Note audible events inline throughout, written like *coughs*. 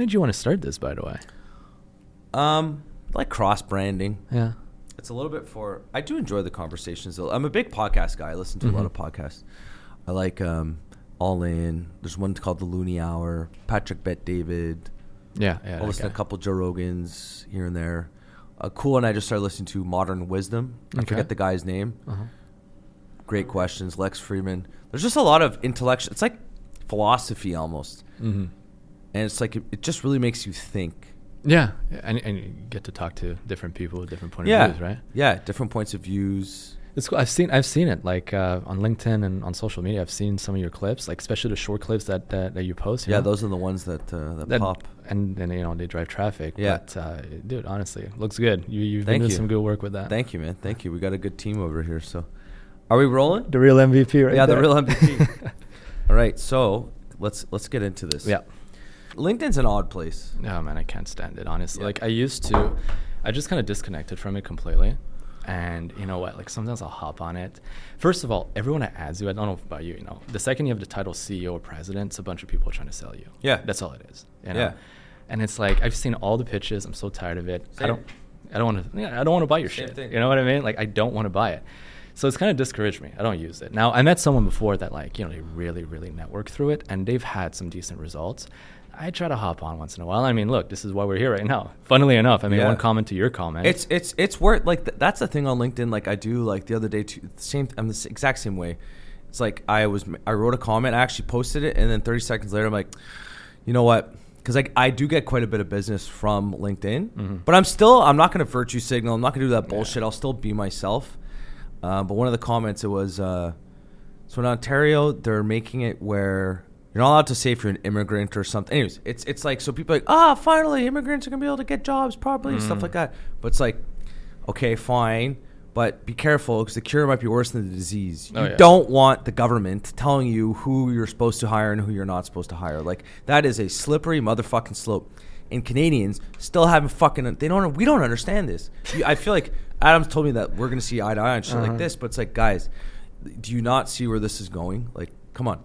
made you want to start this, by the way? Um, like cross branding. Yeah. It's a little bit for. I do enjoy the conversations. though. I'm a big podcast guy. I listen to a lot of podcasts. I like um, All In. There's one called The Looney Hour. Patrick Bet David. Yeah. Yeah. I'll listen to a couple Joe Rogans here and there. Uh, cool, and I just started listening to Modern Wisdom. I Okay. forget the guy's name. Uh-huh. Great questions. Lex Fridman. There's just a lot of intellectual. It's like philosophy almost, Mm-hmm. And it's like it, it just really makes you think. Yeah, and, and you get to talk to different people with different point yeah, of views, right? Yeah, different points of views. It's cool. I've seen I've seen it like uh, on LinkedIn and on social media. I've seen some of your clips, like especially the short clips that that, that you post. you Yeah, know? those are the ones that uh, that, that pop. and then you know they drive traffic. Yeah. But uh, dude, honestly, looks good. You you've Thank been doing you. some good work with that. Thank you, man. Thank you. We got a good team over here. So, are we rolling? the real MVP, right yeah, the real MVP. *laughs* All right, so let's let's get into this. yeah. LinkedIn's an odd place. No man, I can't stand it. Honestly, Yeah. like I used to, I just kind of disconnected from it completely. And you know what? Like sometimes I'll hop on it. First of all, everyone that adds you, I don't know about you. You know, the second you have the title CEO or president, it's a bunch of people trying to sell you. Yeah. that's all it is. You know? Yeah. And it's like I've seen all the pitches. I'm so tired of it. I don't. I don't want to. Yeah, I don't want to buy your Same shit. thing. You know what I mean? Like I don't want to buy it. So it's kind of discouraged me. I don't use it. Now I met someone before that like you know they really really network through it and they've had some decent results. I try to hop on once in a while. I mean, look, this is why we're here right now. Funnily enough, I mean, Yeah. one comment to your comment. It's it's it's worth like th- that's the thing on LinkedIn. Like I do like the other day too. The same. I'm the exact same way. It's like I was I wrote a comment. I actually posted it, and then 30 seconds later, I'm like, you know what? Because like I do get quite a bit of business from LinkedIn, but I'm still I'm not going to virtue signal. I'm not going to do that bullshit. I'll still be myself. Uh, but one of the comments it was uh, so in Ontario they're making it where you're not allowed to say if you're an immigrant or something. Anyways, it's it's like so people are like ah finally immigrants are gonna be able to get jobs properly and stuff like that. But it's like okay fine, but be careful because the cure might be worse than the disease. You Oh, yeah. don't want the government telling you who you're supposed to hire and who you're not supposed to hire. Like that is a slippery motherfucking slope. And Canadians still haven't fucking they don't we don't understand this. I feel like Adam's told me that we're gonna see eye to eye on shit Uh-huh. like this, but it's like guys, do you not see where this is going? Like, come on.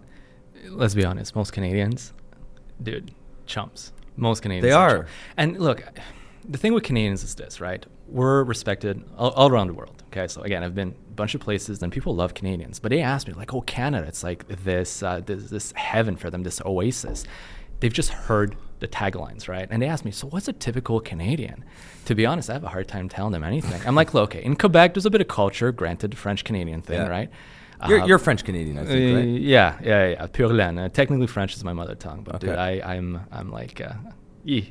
Let's be honest, most Canadians, dude, chumps. Most Canadians They are. chumps. And look, the thing with Canadians is this, right? We're respected all, all around the world. Okay, so again, I've been a bunch of places, and people love Canadians, but they ask me like, "Oh, Canada, it's like this, uh, this, this heaven for them, this oasis." They've just heard the taglines, right? And they ask me, "So, what's a typical Canadian?" To be honest, I have a hard time telling them anything. I'm like, "Look, okay, in Quebec, there's a bit of culture, granted, the French Canadian thing, Yeah. right?" You're, Uh, you're French Canadian, I think, uh, right? Yeah, yeah, yeah. Pure laine. Uh, technically, French is my mother tongue, but dude, Okay. I, I'm, I'm like, uh, eh,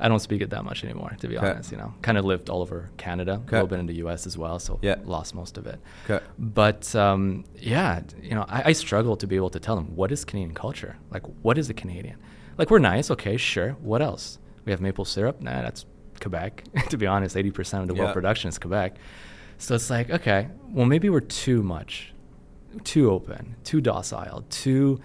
I don't speak it that much anymore, to be Okay. honest. You know, kind of lived all over Canada, a little bit in the U.S. as well, so Yeah. lost most of it. Okay. But um, yeah, you know, I, I struggle to be able to tell them what is Canadian culture. Like, what is a Canadian? Like, we're nice, okay, sure. What else? We have maple syrup. Nah, that's Quebec. *laughs* to be honest, eighty percent of the Yeah. world production is Quebec. So it's like, okay, well, maybe we're too much, too open, too docile, too.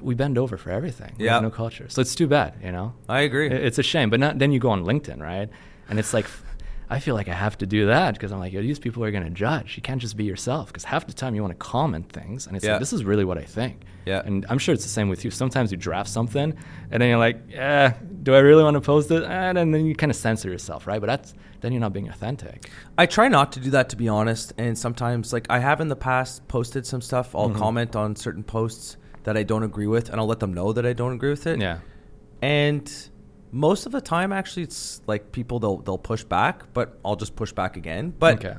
We bend over for everything. Yeah. no culture, so it's too bad, you know. I agree. It's a shame, but not, then you go on LinkedIn, right? And it's like, *laughs* I feel like I have to do that because I'm like, Yo, these people are going to judge. You can't just be yourself because half the time you want to comment things, and it's Yeah. like, this is really what I think. Yeah. And I'm sure it's the same with you. Sometimes you draft something, and then you're like, yeah, do I really want to post it? And then you kind of censor yourself, right? But that's then you're not being authentic. I try not to do that to be honest, and sometimes like I have in the past posted some stuff. I'll Mm-hmm. comment on certain posts that I don't agree with, and I'll let them know that I don't agree with it. Yeah. And most of the time, actually, it's like people they'll they'll push back, but I'll just push back again. But Okay.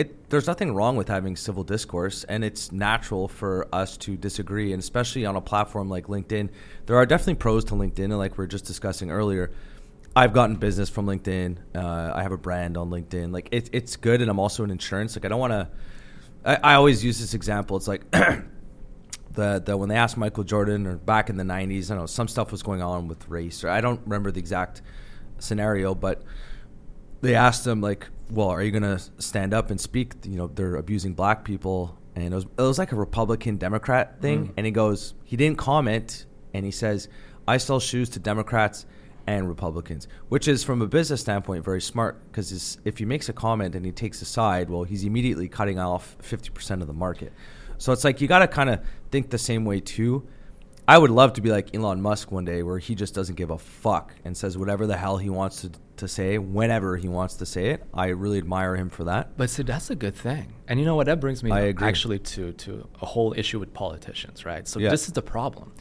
It there's nothing wrong with having civil discourse, and it's natural for us to disagree, and especially on a platform like LinkedIn, there are definitely pros to LinkedIn, and like we are just discussing earlier. I've gotten business from LinkedIn. Uh, I have a brand on LinkedIn. Like it, it's good, and I'm also in insurance. Like I don't want to. I, I always use this example. It's like *clears throat* the the when they asked Michael Jordan or back in the '90s, I don't know some stuff was going on with race, or I don't remember the exact scenario, but they asked him like, "Well, are you gonna stand up and speak? You know, they're abusing black people." And it was it was like a Republican Democrat thing, mm-hmm. and he goes, he didn't comment, and he says, "I sell shoes to Democrats." And Republicans, which is from a business standpoint very smart because if he makes a comment and he takes a side, well, he's immediately cutting off 50% of the market. So it's like you got to kind of think the same way too. I would love to be like Elon Musk one day, where he just doesn't give a fuck and says whatever the hell he wants to to say whenever he wants to say it. I really admire him for that. But see, that's a good thing. And you know what? That brings me actually to to a whole issue with politicians, right? So Yeah. this is the problem.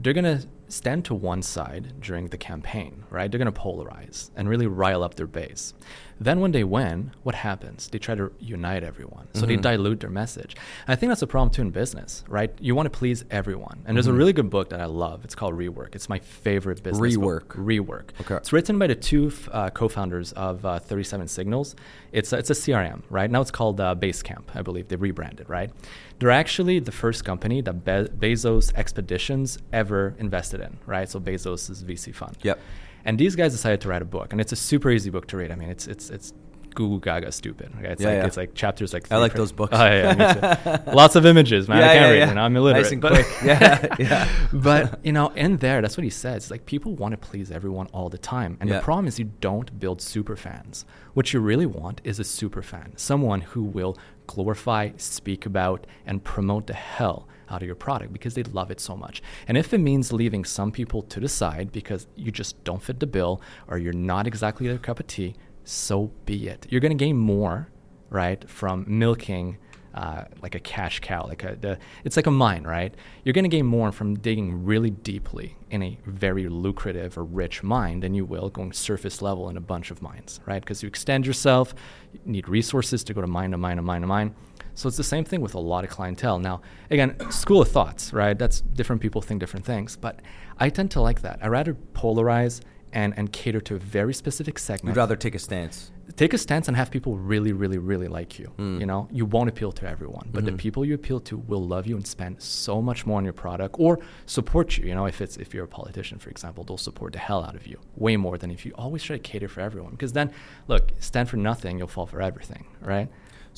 They're gonna stand to one side during the campaign, right? They're gonna polarize and really rile up their base. Then when they win, what happens? They try to unite everyone. So they Mm-hmm. dilute their message. And I think that's a problem too in business, right? You want to please everyone. And there's Mm-hmm. a really good book that I love. It's called Rework. It's my favorite business book. Rework. Rework. Okay. It's written by the two uh, co-founders of uh, 37 Signals. It's a, it's a CRM, right? Now it's called uh, Basecamp, I believe. They rebranded, right? They're actually the first company that Be- Bezos Expeditions ever invested in, right? So Bezos' VC fund. Yep. And these guys decided to write a book, and it's a super easy book to read. I mean, it's it's it's Goo Gaga stupid. Okay? It's Yeah, like yeah. it's like chapters like. I like those books. Oh yeah. *laughs* Lots of images, man. I can't read. You know, I'm illiterate. Nice and but- quick. *laughs* Yeah, yeah. but *laughs* you know, in there, that's what he says. It's like people want to please everyone all the time, and the problem is you don't build super fans. What you really want is a super fan, someone who will glorify, speak about, and promote the hell out of your product because they love it so much. And if it means leaving some people to the side because you just don't fit the bill or you're not exactly their cup of tea, so be it. You're going to gain more, right, from milking uh, like a cash cow. Like a, the, it's like a mine, right? You're going to gain more from digging really deeply in a very lucrative or rich mine than you will going surface level in a bunch of mines, right? Because you extend yourself, you need resources to go to mine to mine to mine to mine. So it's the same thing with a lot of clientele. Now, again, school of thoughts, right? That's different people think different things, but I tend to like that. I rather polarize and and cater to a very specific segment You'd rather take a stance. take a stance and have people really, really, really like you. Mm. You know, you won't appeal to everyone, but Mm-hmm. the people you appeal to will love you and spend so much more on your product or support you. You know, if it's if you're a politician, for example, they'll support the hell out of you way more than if you always try to cater for everyone. Because then, look, stand for nothing, you'll fall for everything, right?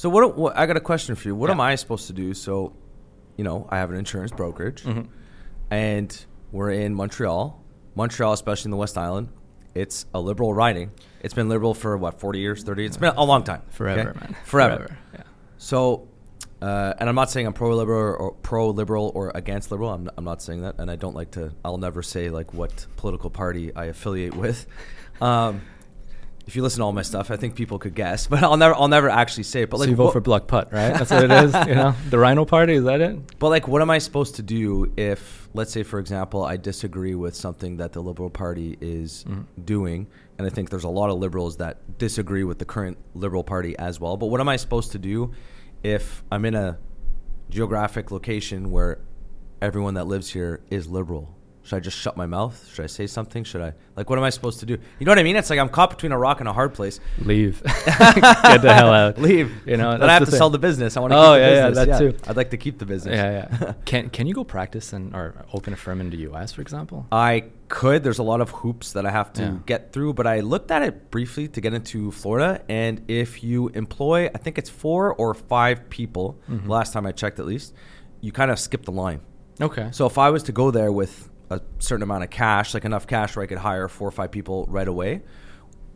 So what, what? I got a question for you. What Yeah. am I supposed to do? So, you know, I have an insurance brokerage, Mhm. and we're in Montreal. Montreal, especially in the West Island, it's a liberal riding. It's been liberal for what, forty years, thirty? It's been a long time. Forever, okay? man. Forever. Yeah. So, uh, and I'm not saying I'm pro liberal or pro liberal or against liberal. I'm, I'm not saying that, and I don't like to. I'll never say like what political party I affiliate with. *laughs* Um, if you listen to all my stuff, I think people could guess, *laughs* but I'll never. I'll never actually say it. But so like, you vote what- for Bloc Pot, right? That's what it is. You know, *laughs* the Rhino Party is that it? But like, what am I supposed to do if, let's say, for example, I disagree with something that the Liberal Party is Mhm. doing, and I think there's a lot of liberals that disagree with the current Liberal Party as well. But what am I supposed to do if I'm in a geographic location where everyone that lives here is liberal? Should I just shut my mouth? Should I say something? Should I like? What am I supposed to do? You know what I mean? It's like I'm caught between a rock and a hard place. Leave. *laughs* Get the hell out. Leave. You know, then I have to thing. sell the business. I want to Oh, keep the yeah, yeah, that too. I'd like to keep the business. Yeah, yeah. *laughs* can can you go practice and or open a firm in the U.S. for example? I could. There's a lot of hoops that I have to Yeah. get through, but I looked at it briefly to get into Florida. And if you employ, I think it's four or five people, Mhm. last time I checked at least, you kind of skip the line. Okay. So if I was to go there with a certain amount of cash, like enough cash where I could hire four or five people right away,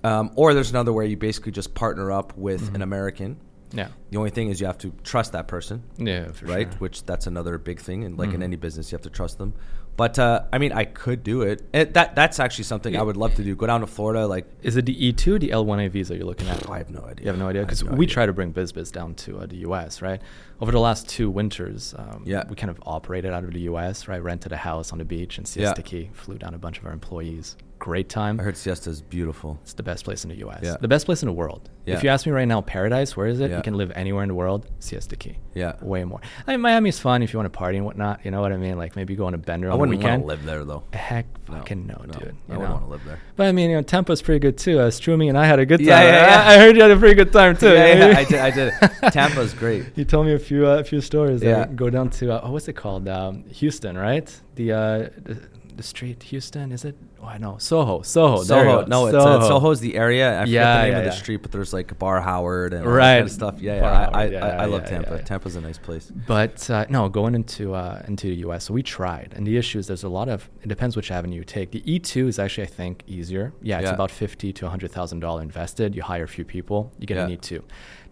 um, or there's another where you basically just partner up with Mhm. an American. yeah. The only thing is you have to trust that person Yeah, for right? sure. Which that's another big thing, and like in Mhm. any business, you have to trust them. But uh, I mean, I could do it. it. That that's actually something I would love to do. Go down to Florida, like Is it the E2 or the L1A visa you're looking at? I have no idea. You have no idea because no we idea. try to bring BizBiz down to uh, the U.S. Right over the last two winters. Um, Yeah. we kind of operated out of the U.S. Right, rented a house on the beach in Yeah. Siesta Key, flew down a bunch of our employees. Great time. I heard Siesta is beautiful. It's the best place in the U.S. Yeah. The best place in the world. Yeah. If you ask me right now, paradise, where is it? Yeah. You can live anywhere in the world. Siesta Key. Yeah. Way more. I mean, Miami's fun if you want to party and whatnot. You know what I mean? Like maybe go on a bender I on the wouldn't want weekend. to live there though. Heck, fucking no, no, dude. I wouldn't want to live there. But I mean, you know, Tampa's pretty good too. Uh, Strumi and I had a good time. Yeah, yeah, yeah. I, I heard you had a pretty good time too. *laughs* Yeah, yeah, I *laughs* did- I did. Tampa's great. You told me a few uh, a few stories. Yeah. That go down to uh, oh, what's it called? Um, Houston, right? The, uh, the the street Houston is it? Oh, I know Soho, Soho. Soho, no, it's uh, Soho's the area. I forget Yeah, the name yeah, of the yeah. street, but there's like Bar Howard and all that Right. kind of stuff. Yeah, yeah. I, yeah, I, I love Tampa. Tampa's a nice place. But uh, no, going into uh, into the U.S. So we tried, and the issue is there's a lot of. It depends which avenue you take. The E2 is actually, I think, easier. Yeah, it's about fifty to hundred thousand dollar invested. You hire a few people, you get an E2.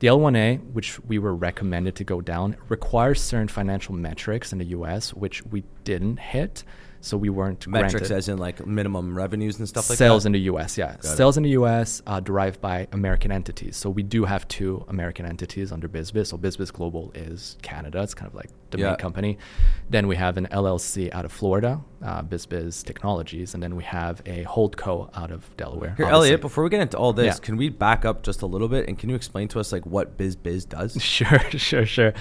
The L1A, which we were recommended to go down, requires certain financial metrics in the U.S. which we didn't hit. So we weren't Metrics granted as in like minimum revenues and stuff like sales that. Sales in the U.S. Yeah, it. sales in the U.S. Uh, derived by American entities. So we do have two American entities under BizBiz. So BizBiz Global is Canada. It's kind of like the Yeah. main company. Then we have an LLC out of Florida, uh, BizBiz Technologies, and then we have a holdco out of Delaware. Here, obviously. Elliot, before we get into all this, Yeah. can we back up just a little bit and can you explain to us like what BizBiz does? *laughs* Sure, sure, sure.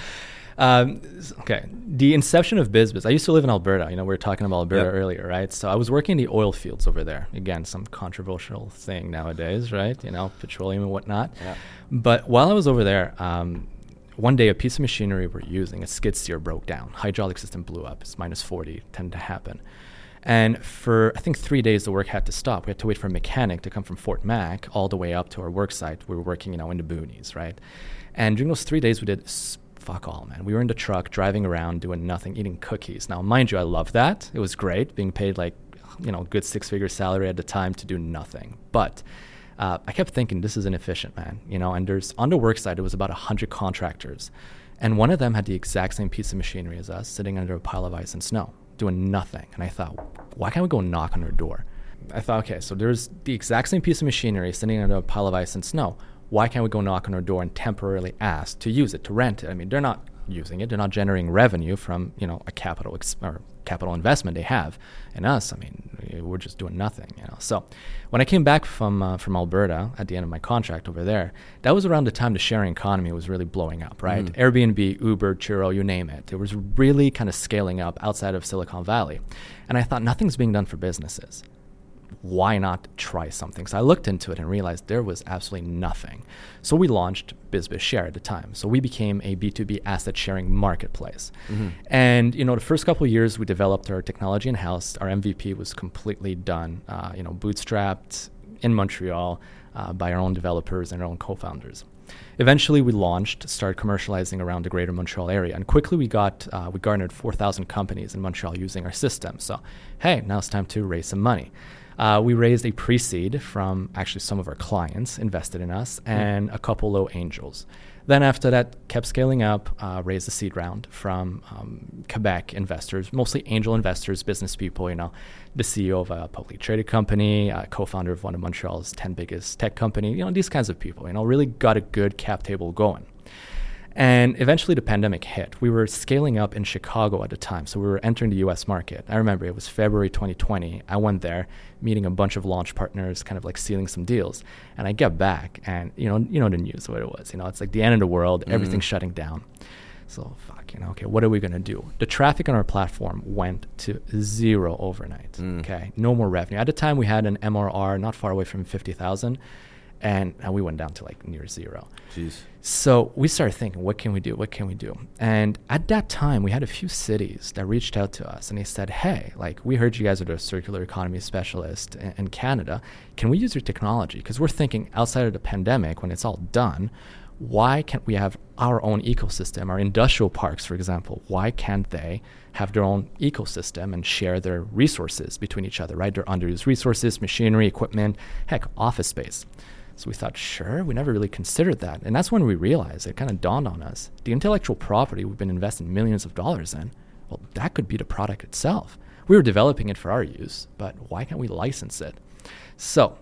Um, okay, the inception of BizBiz. I used to live in Alberta. You know, we were talking about Alberta Yep. earlier, right? So I was working in the oil fields over there. Again, some controversial thing nowadays, right? You know, petroleum and whatnot. Yeah. But while I was over there, um, one day a piece of machinery we're using, a skid steer, broke down. Hydraulic system blew up. It's minus 40, tend to happen. And for I think three days, the work had to stop. We had to wait for a mechanic to come from Fort Mac all the way up to our work site. We were working, you know, in the boonies, right? And during those three days, we did fuck all, man. We were in the truck driving around, doing nothing, eating cookies. Now, mind you, I love that. It was great being paid like, you know, good six-figure salary at the time to do nothing. But uh, I kept thinking this is inefficient, man. You know, and there's on the work site, it was about hundred contractors, and one of them had the exact same piece of machinery as us, sitting under a pile of ice and snow, doing nothing. And I thought, why can't we go knock on their door? I thought, okay, so there's the exact same piece of machinery sitting under a pile of ice and snow. Why can't we go knock on their door and temporarily ask to use it, to rent it? I mean, they're not using it. They're not generating revenue from you know a capital ex- or capital investment they have. And us, I mean, we're just doing nothing. You know. So when I came back from uh, from Alberta at the end of my contract over there, that was around the time the sharing economy was really blowing up. Right, Airbnb, Uber, Turo, you name it. It was really kind of scaling up outside of Silicon Valley, and I thought nothing's being done for businesses why not try something? So I looked into it and realized there was absolutely nothing. So we launched BizBiz Share at the time. So we became a B2B asset sharing marketplace. And you know, the first couple of years we developed our technology in house. Our MVP was completely done. Uh, you know, bootstrapped in Montreal uh, by our own developers and our own co-founders. Eventually, we launched, started commercializing around the greater Montreal area, and quickly we got uh, we garnered 4,000 companies in Montreal using our system. So, hey, now it's time to raise some money. Uh, we raised a pre-seed from actually some of our clients invested in us and a couple low angels. Then after that, kept scaling up, uh, raised a seed round from um, Quebec investors, mostly angel investors, business people. You know, the CEO of a publicly traded company, uh, co-founder of one of Montreal's ten biggest tech company. You know, these kinds of people. You know, really got a good cap table going. And eventually the pandemic hit. We were scaling up in Chicago at the time. So we were entering the US market. I remember it was February 2020. I went there meeting a bunch of launch partners, kind of like sealing some deals. And I get back and you know, you know the news what it was. You know, it's like the end of the world, mm-hmm. everything's shutting down. So fuck, you know, okay, what are we gonna do? The traffic on our platform went to zero overnight. Mm. Okay. No more revenue. At the time we had an MRR not far away from fifty thousand and, and we went down to like near zero. Jeez. So we started thinking, what can we do? What can we do? And at that time, we had a few cities that reached out to us and they said, hey, like, we heard you guys are the circular economy specialist in, in Canada. Can we use your technology? Because we're thinking outside of the pandemic, when it's all done, why can't we have our own ecosystem? Our industrial parks, for example, why can't they have their own ecosystem and share their resources between each other, right? Their underused resources, machinery, equipment, heck, office space. So we thought, sure, we never really considered that. And that's when we realized it kind of dawned on us the intellectual property we've been investing millions of dollars in, well, that could be the product itself. We were developing it for our use, but why can't we license it? So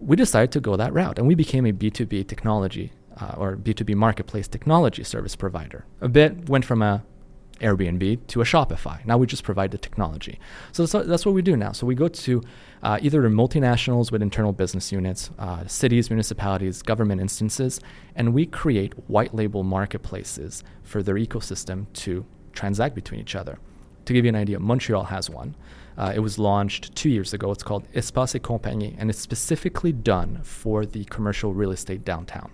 we decided to go that route and we became a B2B technology uh, or B2B marketplace technology service provider. A bit went from a Airbnb to a Shopify. Now we just provide the technology. So that's, that's what we do now. So we go to uh, either multinationals with internal business units, uh, cities, municipalities, government instances, and we create white label marketplaces for their ecosystem to transact between each other. To give you an idea, Montreal has one. Uh, it was launched two years ago. It's called Espace et Compagnie, and it's specifically done for the commercial real estate downtown.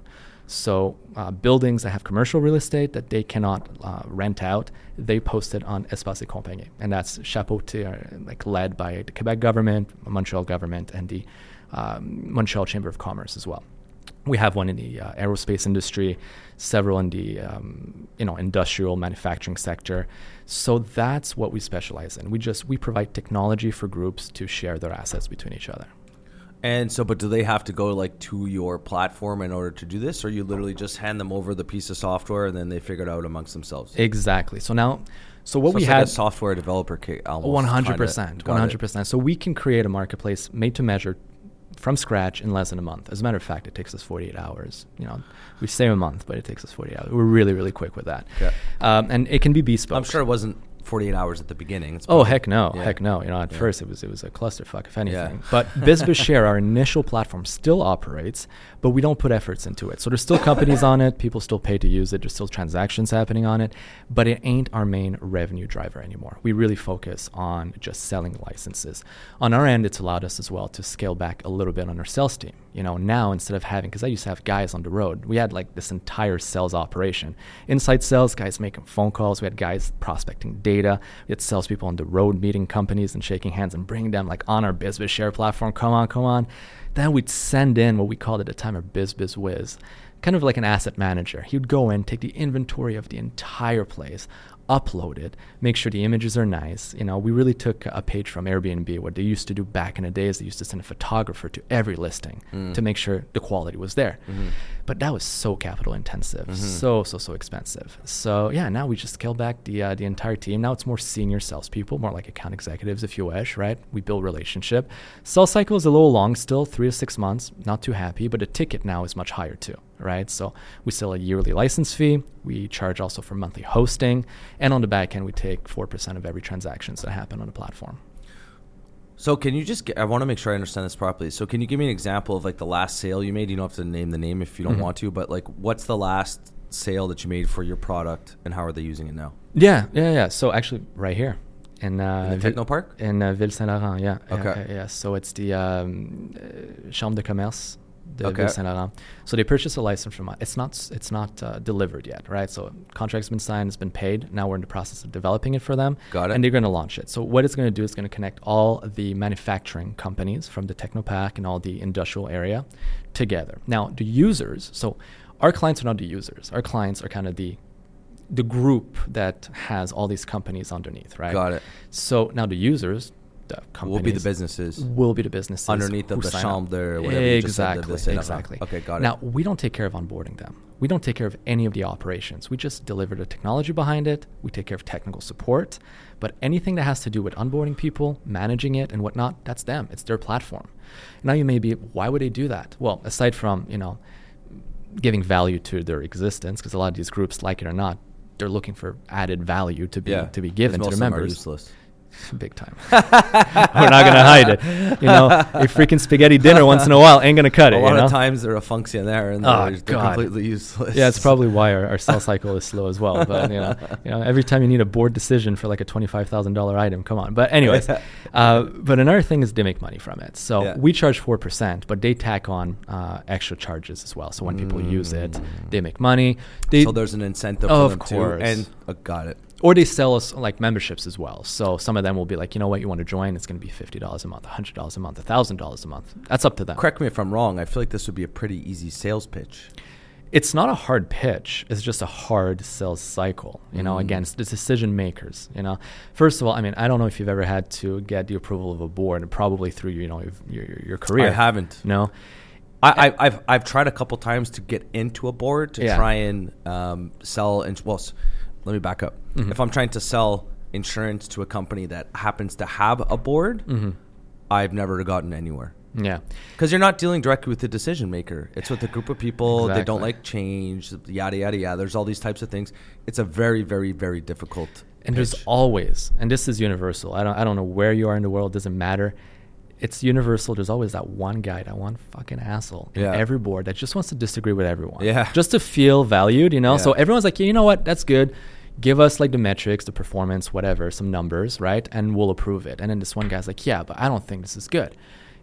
So uh, buildings that have commercial real estate that they cannot uh, rent out, they post it on Espace Compagnie, and that's chapeauté, uh, like led by the Quebec government, Montreal government, and the um, Montreal Chamber of Commerce as well. We have one in the uh, aerospace industry, several in the um, you know industrial manufacturing sector. So that's what we specialize in. We just we provide technology for groups to share their assets between each other. And so, but do they have to go like to your platform in order to do this, or you literally just hand them over the piece of software and then they figure it out amongst themselves? Exactly. So now, So what So we it's like a software developer kit. almost, one hundred percent, one hundred percent. So we can create a marketplace made to measure from scratch in less than a month. As a matter of fact, it takes us forty eight hours. You know, we say a month, but it takes us forty eight hours. We're really really quick with that. Yeah. Um, and it can be bespoke. I'm sure it wasn't 48 hours at the beginning. It's Oh heck no, yeah. heck no! You know, at Yeah. first it was it was a clusterfuck, if anything. Yeah. But BizBizShare, our initial platform, still operates, but we don't put efforts into it. So there's still companies on it, people still pay to use it, there's still transactions happening on it, but it ain't our main revenue driver anymore. We really focus on just selling licenses. On our end, it's allowed us as well to scale back a little bit on our sales team. You know, now instead of having, because I used to have guys on the road, we had like this entire sales operation. Inside sales, guys making phone calls. We had guys prospecting data. We had salespeople on the road meeting companies and shaking hands and bringing them like on our BizBiz share platform. Come on, come on. Then we'd send in what we called at the time our BizBiz Wiz, kind of like an asset manager. He would go in, take the inventory of the entire place, upload it, make sure the images are nice. You know, we really took a page from Airbnb. What they used to do back in the days, they used to send a photographer to every listing Mm. to make sure the quality was there. Mhm. But that was so capital intensive, Mhm. so so so expensive. So yeah, now we just scale back the uh, the entire team. Now it's more senior salespeople, more like account executives, if you wish. Right? We build relationship. Sales cycle is a little long still, three to six months. Not too happy, but the ticket now is much higher too. Right? So we sell a yearly license fee. We charge also for monthly hosting, and on the back end, we take four percent of every transactions that happen on the platform. So can you just? Get, I want to make sure I understand this properly. So can you give me an example of like the last sale you made? You don't have to name the name if you don't Mhm. want to, but like, what's the last sale that you made for your product, and how are they using it now? Yeah, yeah, yeah. So actually, right here in, uh, In the Ville- Technoparc? in uh, Ville Saint Laurent. Yeah. yeah, Okay. Yeah, yeah. So it's the um, uh, Chambre de Commerce de Okay. Ville Saint Laurent. So they purchased a license from us. It's not it's not uh, delivered yet, right? So contract's been signed, it's been paid. Now we're in the process of developing it for them. Got it. And they're going to launch it. So what it's going to do is going to connect all the manufacturing companies from the Technoparc and all the industrial area together. Now the users. So our clients are not the users. Our clients are kind of the the group that has all these companies underneath, right? Got it. So now the users, the companies, Will be the businesses. will be the businesses Underneath the sign up. chambre or whatever just said, Exactly, exactly. Okay, got it. Now we don't take care of onboarding them. We don't take care of any of the operations. We just deliver the technology behind it. We take care of technical support, but anything that has to do with onboarding people, managing it, and whatnot, that's them. It's their platform. Now you may be, why would they do that? Well, aside from you know giving value to their existence, because a lot of these groups, like it or not, they're looking for added value to be yeah, to be given to their of them are members. Big time. *laughs* We're not gonna hide it. You know, a freaking spaghetti dinner once in a while ain't gonna cut a it. A lot you know? of times they're a function there, and Oh, they're, completely useless. Yeah, it's probably why our, our sales *laughs* cycle is slow as well. But you know, you know, every time you need a board decision for like a twenty-five thousand dollar item, come on. But anyways, *laughs* uh, but another thing is they make money from it. So Yeah. we charge four percent, but they tack on uh, extra charges as well. So when people use it, they make money. They, so there's an incentive Of for them course. too. And uh, got it. Or they sell us like memberships as well. So some of them will be like, you know what, you want to join? It's going to be fifty dollars a month, hundred dollars a month, thousand dollars a month. That's up to them. Correct me if I'm wrong. I feel like this would be a pretty easy sales pitch. it's not a hard pitch it's just a hard sales cycle you know Mm. against the decision makers you know first of all i mean i don't know if you've ever had to get the approval of a board probably through you know your, your, your career I haven't. no I, I, I've I've tried a couple times to get into a board to Yeah. try and um, sell. And well, let me back up. Mhm. If I'm trying to sell insurance to a company that happens to have a board, Mhm. I've never gotten anywhere yeah because you're not dealing directly with the decision maker. It's with a group of people. They don't like change. Yada yada yada. There's all these types of things. It's a very very very difficult. and there's always and this is universal i don't i don't know where you are in the world doesn't matter it's universal there's always that one guy that one fucking asshole in Yeah. every board that just wants to disagree with everyone Yeah. just to feel valued you know so everyone's like yeah, you know what that's good give us like the metrics the performance whatever some numbers right and we'll approve it. And then this one guy's like yeah but i don't think this is good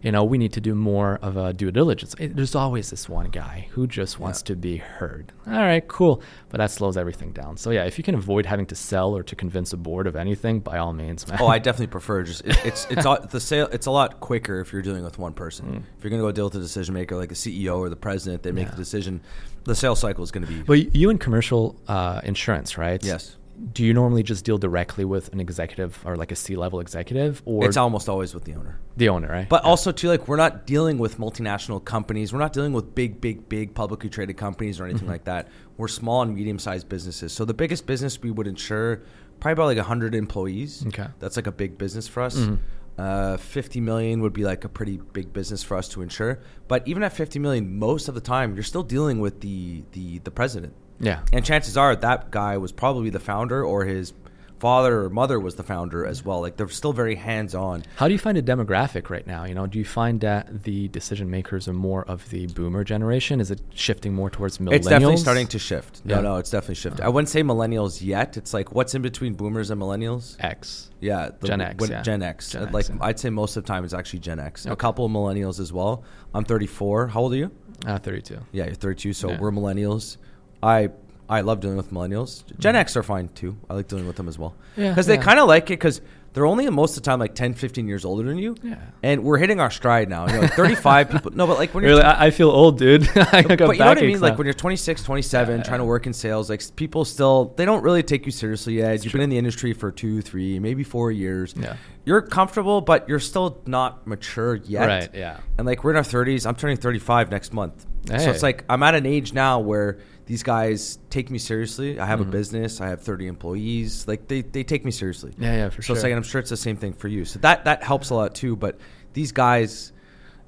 you know we need to do more of a due diligence It- there's always this one guy who just wants Yeah. to be heard all right cool but that slows everything down so yeah if you can avoid having to sell or to convince a board of anything by all means man oh, I *laughs* definitely prefer just it, it's it's a- the sale. It's a lot quicker if you're dealing with one person. If you're going to go deal with a decision maker like a CEO or the president, they make Mm. Yeah. the decision. The sales cycle is going to be but you in commercial uh, insurance right yes. Do you normally just deal directly with an executive or like a c-level executive or It's almost always with the owner. the owner right But Yeah. also too, like we're not dealing with multinational companies. We're not dealing with big, big, big publicly traded companies or anything Mm-hmm. like that. We're small and medium sized businesses. So the biggest business we would insure probably about like 100 employees. Okay. That's like a big business for us. Mhm. Uh, 50 million would be like a pretty big business for us to insure. But even at 50 million, most of the time, you're still dealing with the, the, the president. Yeah. And chances are that guy was probably the founder or his father or mother was the founder as well. Like they're still very hands on. How do you find a demographic right now? You know, do you find that the decision makers are more of the boomer generation? Is it shifting more towards millennials? It's definitely starting to shift. No, Yeah. no, it's definitely shifting. Uh-huh. I wouldn't say millennials yet. It's like what's in between boomers and millennials? X. Yeah, the- Gen X, when- yeah. Gen X. Gen X, like yeah. I'd say most of the time it's actually Gen X. A Okay. couple of millennials as well. I'm 34. How old are you? Uh, 32. Yeah, you're 32. So we're millennials. I I love dealing with millennials. Gen mm-hmm. X are fine too. I like dealing with them as well. Yeah, Because they yeah. kind of like it because they're only most of the time like 10, 15 years older than you. Yeah. And we're hitting our stride now. You know, like 35 *laughs* people. No, but like when you're Really, I, I feel old, dude. *laughs* I got but you know what I mean? Like when you're 26, 27, Yeah. trying to work in sales, like people still they don't really take you seriously yet. You've true. been in the industry for two, three, maybe four years. Yeah. You're comfortable, but you're still not mature yet. Right, yeah. And like we're in our 30s. I'm turning 35 next month. So it's like I'm at an age now where these guys take me seriously. I have Mm-hmm. a business. I have 30 employees. Like they, they take me seriously. Yeah, yeah, for so sure. like, and I'm sure it's the same thing for you. So that that helps a lot too. But these guys,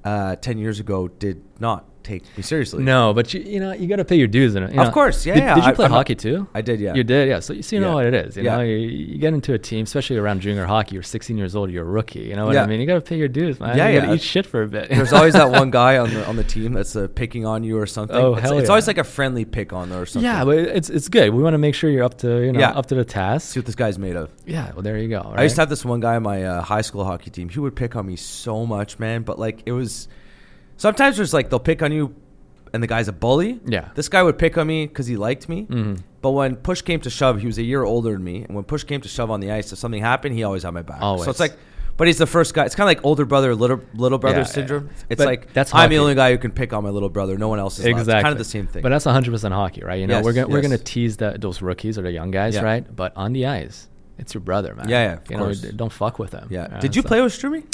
uh, 10 years ago, did not take me seriously. No, but you, you know you got to pay your dues in it. you Of know. course, yeah, Did, yeah, did you play I'm hockey too? I did, yeah. You did, yeah. So, so you know Yeah. what it is. You Yeah. know, you, you get into a team, especially around junior hockey. You're 16 years old. You're a rookie. You know what. I mean? You got to pay your dues, man. Yeah, you yeah. eat shit for a bit. *laughs* There's always that one guy on the on the *laughs* team that's uh, picking on you or something. Oh, it's, hell it's always like a friendly pick on or something. Yeah, but it's it's good. We want to make sure you're up to you know up to the task. see what this guy's made of. Yeah, well there you go. I used to have this one guy on my uh, high school hockey team. He would pick on me so much, man. But like it was sometimes there's like they'll pick on you, and the guy's a bully. Yeah. This guy would pick on me because he liked me. Mhm. But when push came to shove, he was a year older than me. And when push came to shove on the ice, if something happened, he always had my back. Always. So it's like, but he's the first guy. It's kind of like older brother, little little brother Yeah, syndrome. yeah. It's But like that's I'm the only guy who can pick on my little brother. No one else is. allowed. Exactly. It's kind of the same thing. But that's 100 percent hockey, right? You know, Yes, we're gonna we're gonna tease that those rookies or the young guys, Yeah. right? But on the ice, it's your brother, man. Yeah, yeah, of you course. know, don't fuck with him. yeah. Uh, Did you so- play with Strumi?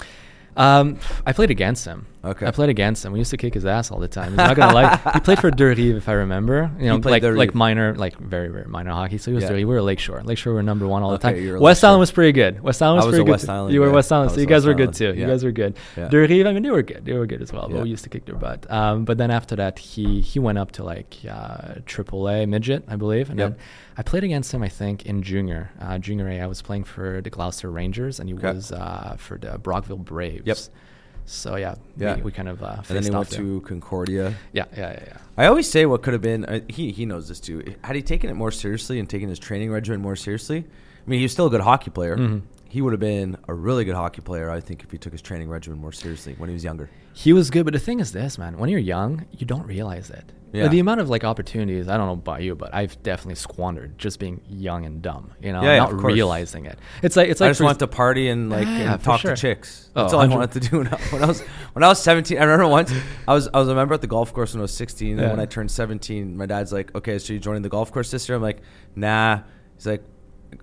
Um, I played against him. Okay. I played against him. We used to kick his ass all the time. He's not gonna lie. He played for Deux *laughs* if I remember. You know, like like minor, like very very minor hockey. So he was Yeah. Deux Rives. We were Lakeshore. Lakeshore were number one all the Okay, time. West Island was pretty good. West Island was I was pretty good. West. Island You were guy. West Island, so you guys West were good Island. too. You guys were good. Yeah. Deux I mean, they were good. They were good as well. But Yeah. we used to kick their butt. Um, but then after that, he he went up to like uh, AAA midget, I believe, and Yep. then I played against him. I think in junior, uh, junior A. I was playing for the Gloucester Rangers, and he Okay. was uh, for the Brockville Braves. Yep. So yeah, Yeah. we, we kind of uh, And then he went there. to Concordia. Yeah, yeah, yeah, yeah. I always say what could have been. Uh, he he knows this too. Had he taken it more seriously and taken his training regimen more seriously, I mean, he was still a good hockey player. Mhm. He would have been a really good hockey player, I think, if he took his training regimen more seriously when he was younger. He was good, but the thing is this, man. When you're young, you don't realize it. Yeah. The amount of like opportunities, I don't know about you, but I've definitely squandered just being young and dumb. You know, Yeah, yeah, not realizing it. It's like it's like I just wanted to party and like and talk sure. to chicks. Oh, That's all I wanted to do when I, when I was when I was 17. I remember once I was I was a member at the golf course when I was 16, and when I turned 17, my dad's like, "Okay, so you joining the golf course this year?" I'm like, "Nah." He's like,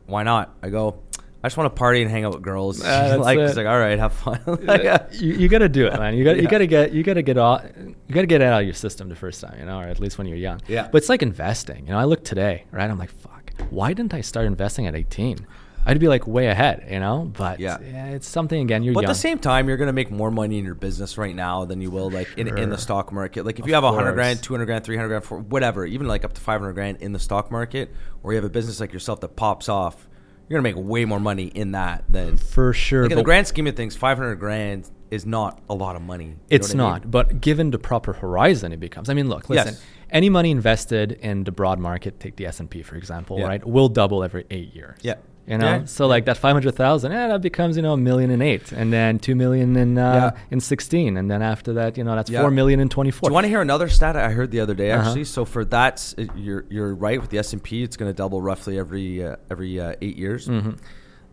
"Why not?" I go, "I just want to party and hang out with girls." Ah, that's *laughs* like it. he's like, "All right, have fun." *laughs* like, Yeah, uh, you, you got to do it, man. You got you Yeah. got to get you got to get all you got to get it out of your system the first time, you know, or at least when you're young. Yeah. But it's like investing. You know, I look today, right? I'm like, fuck. Why didn't I start investing at 18? I'd be like way ahead, you know. But Yeah. yeah, it's something again. You're But at the same time, you're gonna make more money in your business right now than you will like in, in the stock market. Like if Of you have a hundred grand, two hundred grand, three hundred grand, for whatever, even like up to five hundred grand in the stock market, or you have a business like yourself that pops off, you're gonna make way more money in that than for sure. like in the grand scheme of things. Five hundred grand is not a lot of money. You It's what I mean? not, but given the proper horizon, it becomes. I mean, look, listen. Yes. Any money invested in the broad market, take the S and P for example, Yeah. right, will double every eight years. Yeah. You know, Yeah. so like that five hundred thousand, yeah, that becomes you know a million in eight, and then two million in uh, Yeah. in sixteen, and then after that, you know, that's Yeah. four million in twenty Do you want to hear another stat I heard the other day? Uh-huh. Actually, so for that, you're you're right with the S and P. It's going to double roughly every uh, every uh, eight years. Mhm.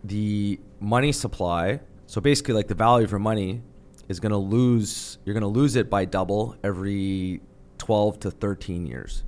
The money supply, so basically, like the value of your money, is going to lose. You're going to lose it by double every twelve to thirteen years.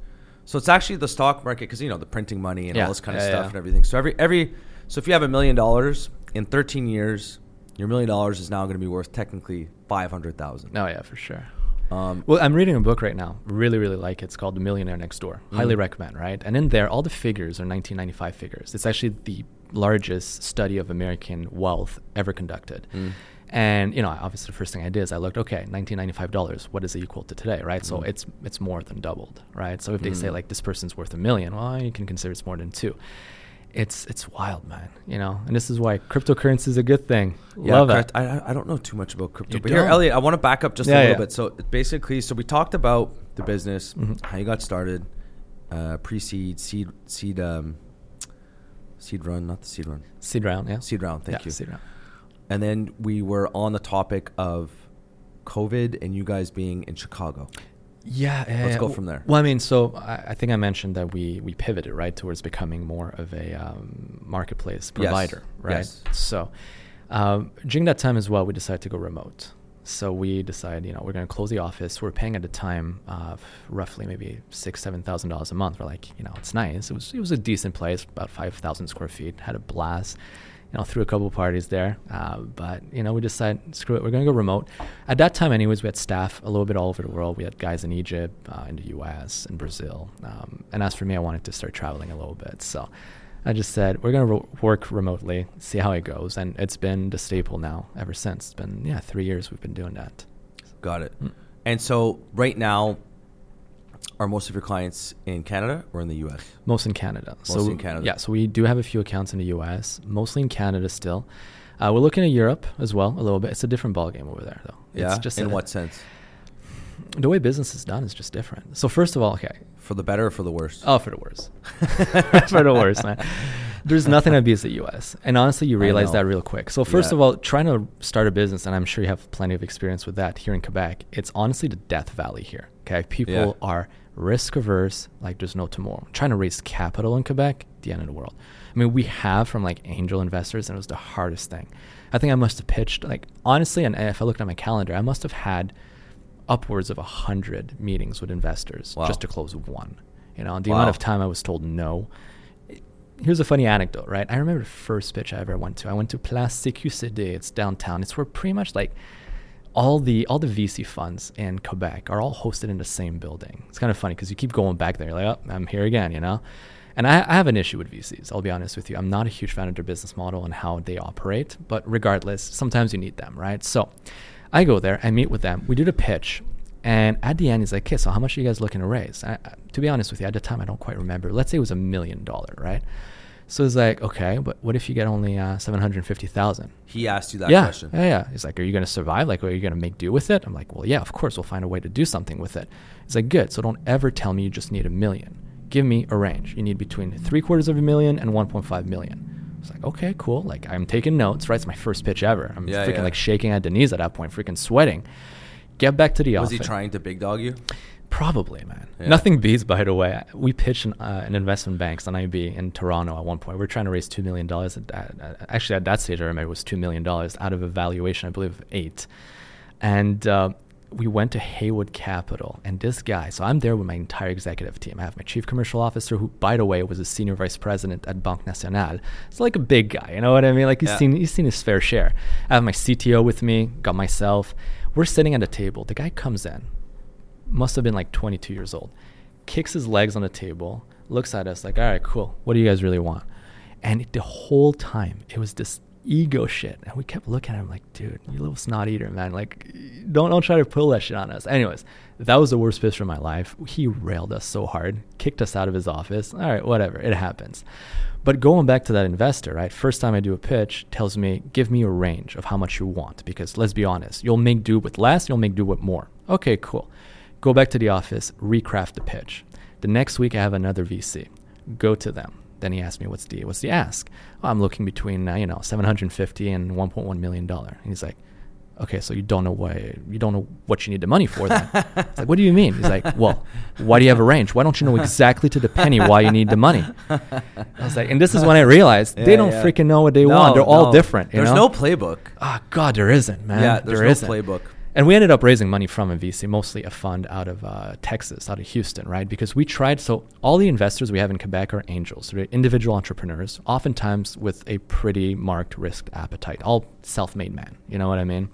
So it's actually the stock market because you know the printing money and all this kind of stuff and everything. So every every so if you have a million dollars in thirteen years, your million dollars is now going to be worth technically five hundred thousand. Oh yeah, for sure. Um, Well, I'm reading a book right now. Really, really like it. It's called The Millionaire Next Door. Highly Mhm. recommend, right? And in there, all the figures are 1995 figures. It's actually the largest study of American wealth ever conducted. Mm. And you know, obviously, the first thing I did is I looked. Okay, 1995 dollars. What is it equal to today, right? So Mm. it's it's more than doubled, right? So if they say Mm. like this person's worth a million, well, you can consider it's more than two. It's it's wild, man. You know, and this is why cryptocurrency is a good thing. Yeah, Love correct. it. I, I- don't know too much about crypto, You but here, don't? Elliot, I want to back up just Yeah, a little yeah. bit. So basically, so we talked about the business, Mhm. how you got started, uh, pre-seed, seed, seed, um, seed run, not the seed run, Seed round, yeah. seed round. Thank yeah, you. Seed round. And then we were on the topic of COVID and you guys being in Chicago. Yeah, yeah, Let's yeah. go from there. Well, I mean, so I, I think I mentioned that we we pivoted right towards becoming more of a um, marketplace Yes, provider, right? yes. So um, during that time as well, we decided to go remote. So we decided, you know, we're going to close the office. We are paying at the time uh, roughly maybe six, seven thousand dollars a month. We're like, you know, it's nice. It was it was a decent place, about five thousand square feet. Had a blast. You know, threw a couple parties there. Uh, but you know, we decided, screw it, we're going to go remote. At that time, anyways, we had staff a little bit all over the world. We had guys in Egypt, uh, in the U.S., in Brazil. Um, and as for me, I wanted to start traveling a little bit. So I just said we're going to ro- work remotely, see how it goes, and it's been the staple now ever since. It's been yeah, three years we've been doing that. Got it. Mm. And so right now, are most of your clients in Canada or in the U.S.? Most in Canada. Most so in Canada. Yeah, so we do have a few accounts in the U.S., mostly in Canada still. Uh, we're looking at Europe as well a little bit. It's a different ballgame over there, though. Yeah. It's just in a- what sense? The way business is done is just different. So first of all, okay, For the better or for the worse? Oh, for the worse. *laughs* for the worse, man. There's nothing that beats the U.S. And honestly, you realize that real quick. So first Yeah. of all, trying to start a business, and I'm sure you have plenty of experience with that here in Quebec. It's honestly the death valley here. Okay, people Yeah. are risk averse, like there's no tomorrow. Trying to raise capital in Quebec, the end of the world. I mean, we have from like angel investors, and it was the hardest thing. I think I must have pitched like honestly, and if I looked at my calendar, I must have had upwards of a hundred meetings with investors Wow. just to close one. You know, and the Wow. amount of time I was told no. Here's a funny anecdote, right? I remember the first pitch I ever went to. I went to Place CQCD. It's downtown. It's where pretty much like all the all the VC funds in Quebec are all hosted in the same building. It's kind of funny because you keep going back there. You're like, oh, I'm here again, you know. And I, I have an issue with VCs. I'll be honest with you. I'm not a huge fan of their business model and how they operate. But regardless, sometimes you need them, right? So I go there. I meet with them. We do the pitch. And at the end, he's like, okay, so how much are you guys looking to raise? I, to be honest with you, at the time, I don't quite remember. Let's say it was a million dollar, right? So it's like, okay, but what if you get only uh, 750,000? He asked you that yeah, question. Yeah, yeah. He's like, are you going to survive? Like, are you going to make do with it? I'm like, well, yeah, of course. We'll find a way to do something with it. He's like, good. So don't ever tell me you just need a million. Give me a range. You need between three quarters of a million and 1.5 million. It's like, okay, cool. Like, I'm taking notes, right? It's my first pitch ever. I'm Yeah, freaking yeah. like shaking at the knees at that point, freaking sweating. Get back to the Was office. Was he trying to big dog you? Probably, man. Yeah. Nothing beats, by the way. We pitched an, uh, an investment banks on IB in Toronto at one point. We are trying to raise two million dollars. Actually, at that stage, I remember it was two million dollars out of a valuation, I believe, of eight. And uh, we went to Haywood Capital, and this guy. So I'm there with my entire executive team. I have my chief commercial officer, who, by the way, was a senior vice president at Banque Nationale. It's like a big guy, you know what I mean? Like he's Yeah. seen he's seen his fair share. I have my CTO with me, got myself. We're sitting at a table. The guy comes in, must have been like 22 years old, kicks his legs on the table, looks at us like, all right, cool. What do you guys really want? And the whole time, it was this ego shit. And we kept looking at him like, dude, you little snot eater, man. Like, don't, don't try to pull that shit on us. Anyways, that was the worst pitch of my life. He railed us so hard, kicked us out of his office. All right, whatever. It happens. But going back to that investor, right? First time I do a pitch, tells me, give me a range of how much you want. Because let's be honest, you'll make do with less, you'll make do with more. Okay, cool. Go back to the office, recraft the pitch. The next week, I have another VC. Go to them. Then he asked me, "What's the what's the ask?" "Oh, I'm looking between uh, you know 750 and 1.1 million dollar. And he's like, "Okay, so you don't know what you don't know what you need the money for then?" it's like, "What do you mean?" He's like, "Well, why do you have a range? Why don't you know exactly to the penny why you need the money?" I was like, and this is when I realized Yeah, they don't yeah. freaking know what they No, want. They're all different. You There's know? no playbook. Ah, God, there isn't, man. Yeah, there's there no isn't. playbook. And we ended up raising money from a VC, mostly a fund out of uh, Texas, out of Houston, right? Because we tried. So all the investors we have in Quebec are angels, they're individual entrepreneurs, oftentimes with a pretty marked risk appetite, all self-made men. You know what I mean?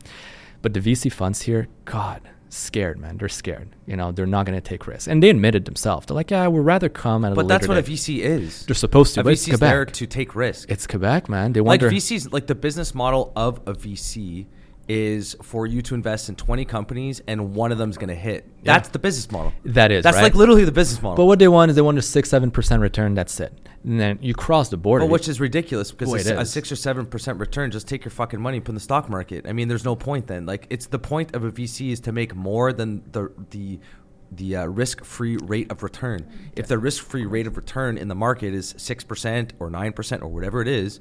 But the VC funds here, God, scared, man. They're scared. You know, they're not going to take risks, and they admitted themselves. They're like, yeah, we'd rather come at a But that's what a. VC is. They're supposed to, a VC is there to take risk. It's Quebec, man. They wonder. like. VCs, like the business model of a VC is for you to invest in 20 companies and one of them's going to hit. Yeah. That's the business model. That is, That's right? like literally the business model. but what they want is they want a six, seven percent return. That's it. And then you cross the border. But which is ridiculous because Boy, a, it s- a is. six or seven percent return, just take your fucking money and put in the stock market. I mean, there's no point then. Like, it's the point of a VC is to make more than the the the uh, risk-free rate of return. If the risk-free rate of return in the market is six percent or nine percent or whatever it is,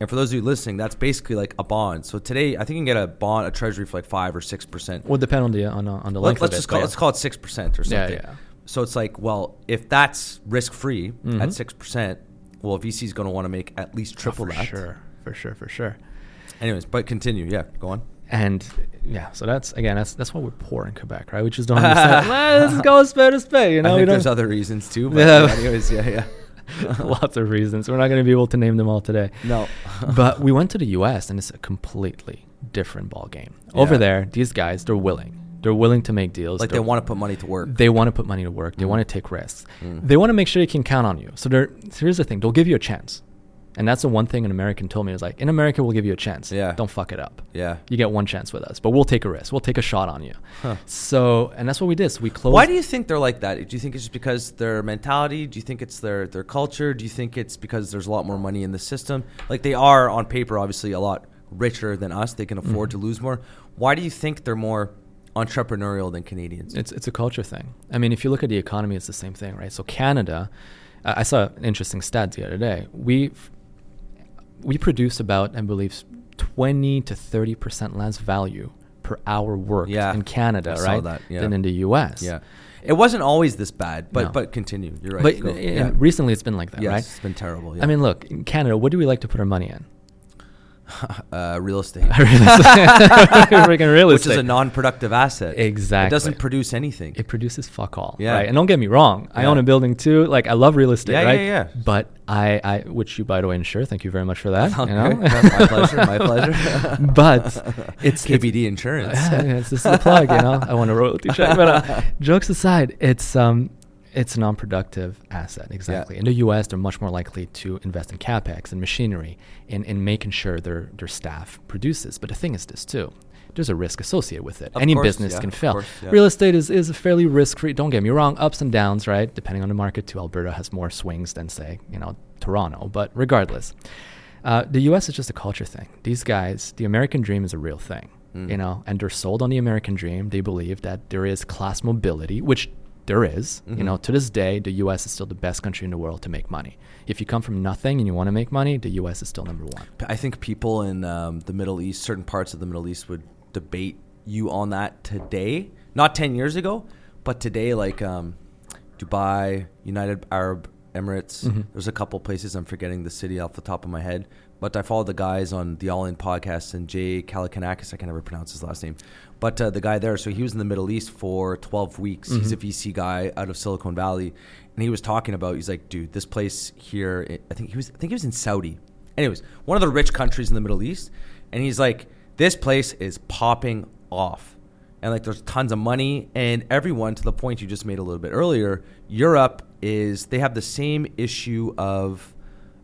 and for those of you listening, that's basically like a bond. So today, I think you can get a bond, a treasury for like five or six percent. would depend on the on, on the Let, us of just call yeah. let's call it six percent or something. yeah. yeah. So it's like, well, if that's risk free Mhm. at six percent, well, a VC is going to want to make at least Oh, triple for that. sure, for sure, for sure. Anyways, but continue. Yeah, go on. And yeah, so that's again, that's that's why we're poor in Quebec, right? We just don't *laughs* understand. "Well, Let's go spade to spade. You know, I think there's other reasons too. But yeah. anyways, yeah, yeah. *laughs* *laughs* lots of reasons. We're not going to be able to name them all today. No. *laughs* but we went to the U.S. and it's a completely different ball game. Over there, these guys, they're willing. They're willing to make deals. like they They're- want to put money to work. They want to put money to work. They Mm. want to take risks. Mm. They want to make sure they can count on you. So they're, so here's the thing: they'll give you a chance, and that's the one thing an American told me is like, in America, we'll give you a chance. Yeah. Don't fuck it up. yeah. You get one chance with us, but we'll take a risk. We'll take a shot on you. Huh. So, and that's what we did. So we closed. Why do you think they're like that? Do you think it's just because their mentality? Do you think it's their their culture? Do you think it's because there's a lot more money in the system? Like they are on paper, obviously a lot richer than us. They can afford Mhm. to lose more. Why do you think they're more entrepreneurial than Canadians? It's it's a culture thing. I mean, if you look at the economy, it's the same thing, right? So Canada, I saw an interesting stat the other day. We we produce about, I believe, twenty to thirty percent less value per hour worked Yeah, in Canada, I right, that, yeah. than in the U.S. yeah, it wasn't always this bad, but No. but continue. You're right. But yeah. recently, it's been like that, yes, right? it's been terrible. I mean, look, in Canada, what do we like to put our money in? *laughs* uh, real estate, *laughs* *laughs* Freaking real which is a non-productive asset. Exactly. It doesn't produce anything. it produces fuck all. Yeah. Right. And don't get me wrong. I own a building too. Like I love real estate. Yeah, right. yeah, yeah. But I, I, which you by the way insure. Thank you very much for that. Okay. You know? my pleasure. My pleasure. but it's KBD Insurance. Yeah, it's just a plug. You know, I want a royalty check. But uh, jokes aside, it's um, it's a non-productive asset. Exactly. In the U.S., they're much more likely to invest in capex and machinery and in making sure their their staff produces. But the thing is this too. There's a risk associated with it. Of Any course, business yeah, can fail. course, yeah. Real estate is, is a fairly risk free. Don't get me wrong, ups and downs, right? Depending on the market, too. Alberta has more swings than, say, you know, Toronto. But regardless, uh, the U.S. is just a culture thing. These guys, the American dream is a real thing, Mm. you know, and they're sold on the American dream. They believe that there is class mobility, which there is. You Mhm. know, to this day, the U.S. is still the best country in the world to make money. If you come from nothing and you want to make money, the U.S. is still number one. I think people in um, the Middle East, certain parts of the Middle East, would debate you on that today. Not 10 years ago, but today, like um, Dubai, United Arab Emirates. Mhm. There's a couple places I'm forgetting the city off the top of my head. But I follow the guys on the All In podcast and Jay Kalikanakis. I can never pronounce his last name. But uh, the guy there, so he was in the Middle East for 12 weeks. He's a Mhm. VC guy out of Silicon Valley. And he was talking about, he's like, dude, this place here, I think he was, I think he was in Saudi. Anyways, one of the rich countries in the Middle East. And he's like, this place is popping off. And like, there's tons of money. And everyone, to the point you just made a little bit earlier, Europe is, they have the same issue of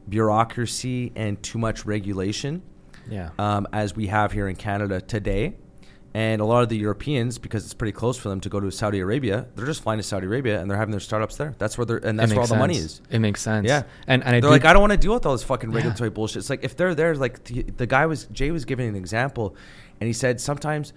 bureaucracy and too much regulation Yeah. um, as we have here in Canada today. And a lot of the Europeans, because it's pretty close for them to go to Saudi Arabia, they're just flying to Saudi Arabia and they're having their startups there. That's where they're, and that's where all makes the money is. It makes sense. Yeah. And, and They're do like, I don't want to deal with all this fucking Yeah. regulatory bullshit. It's like if they're there, like the, the guy was Jay was giving an example, and he said sometimes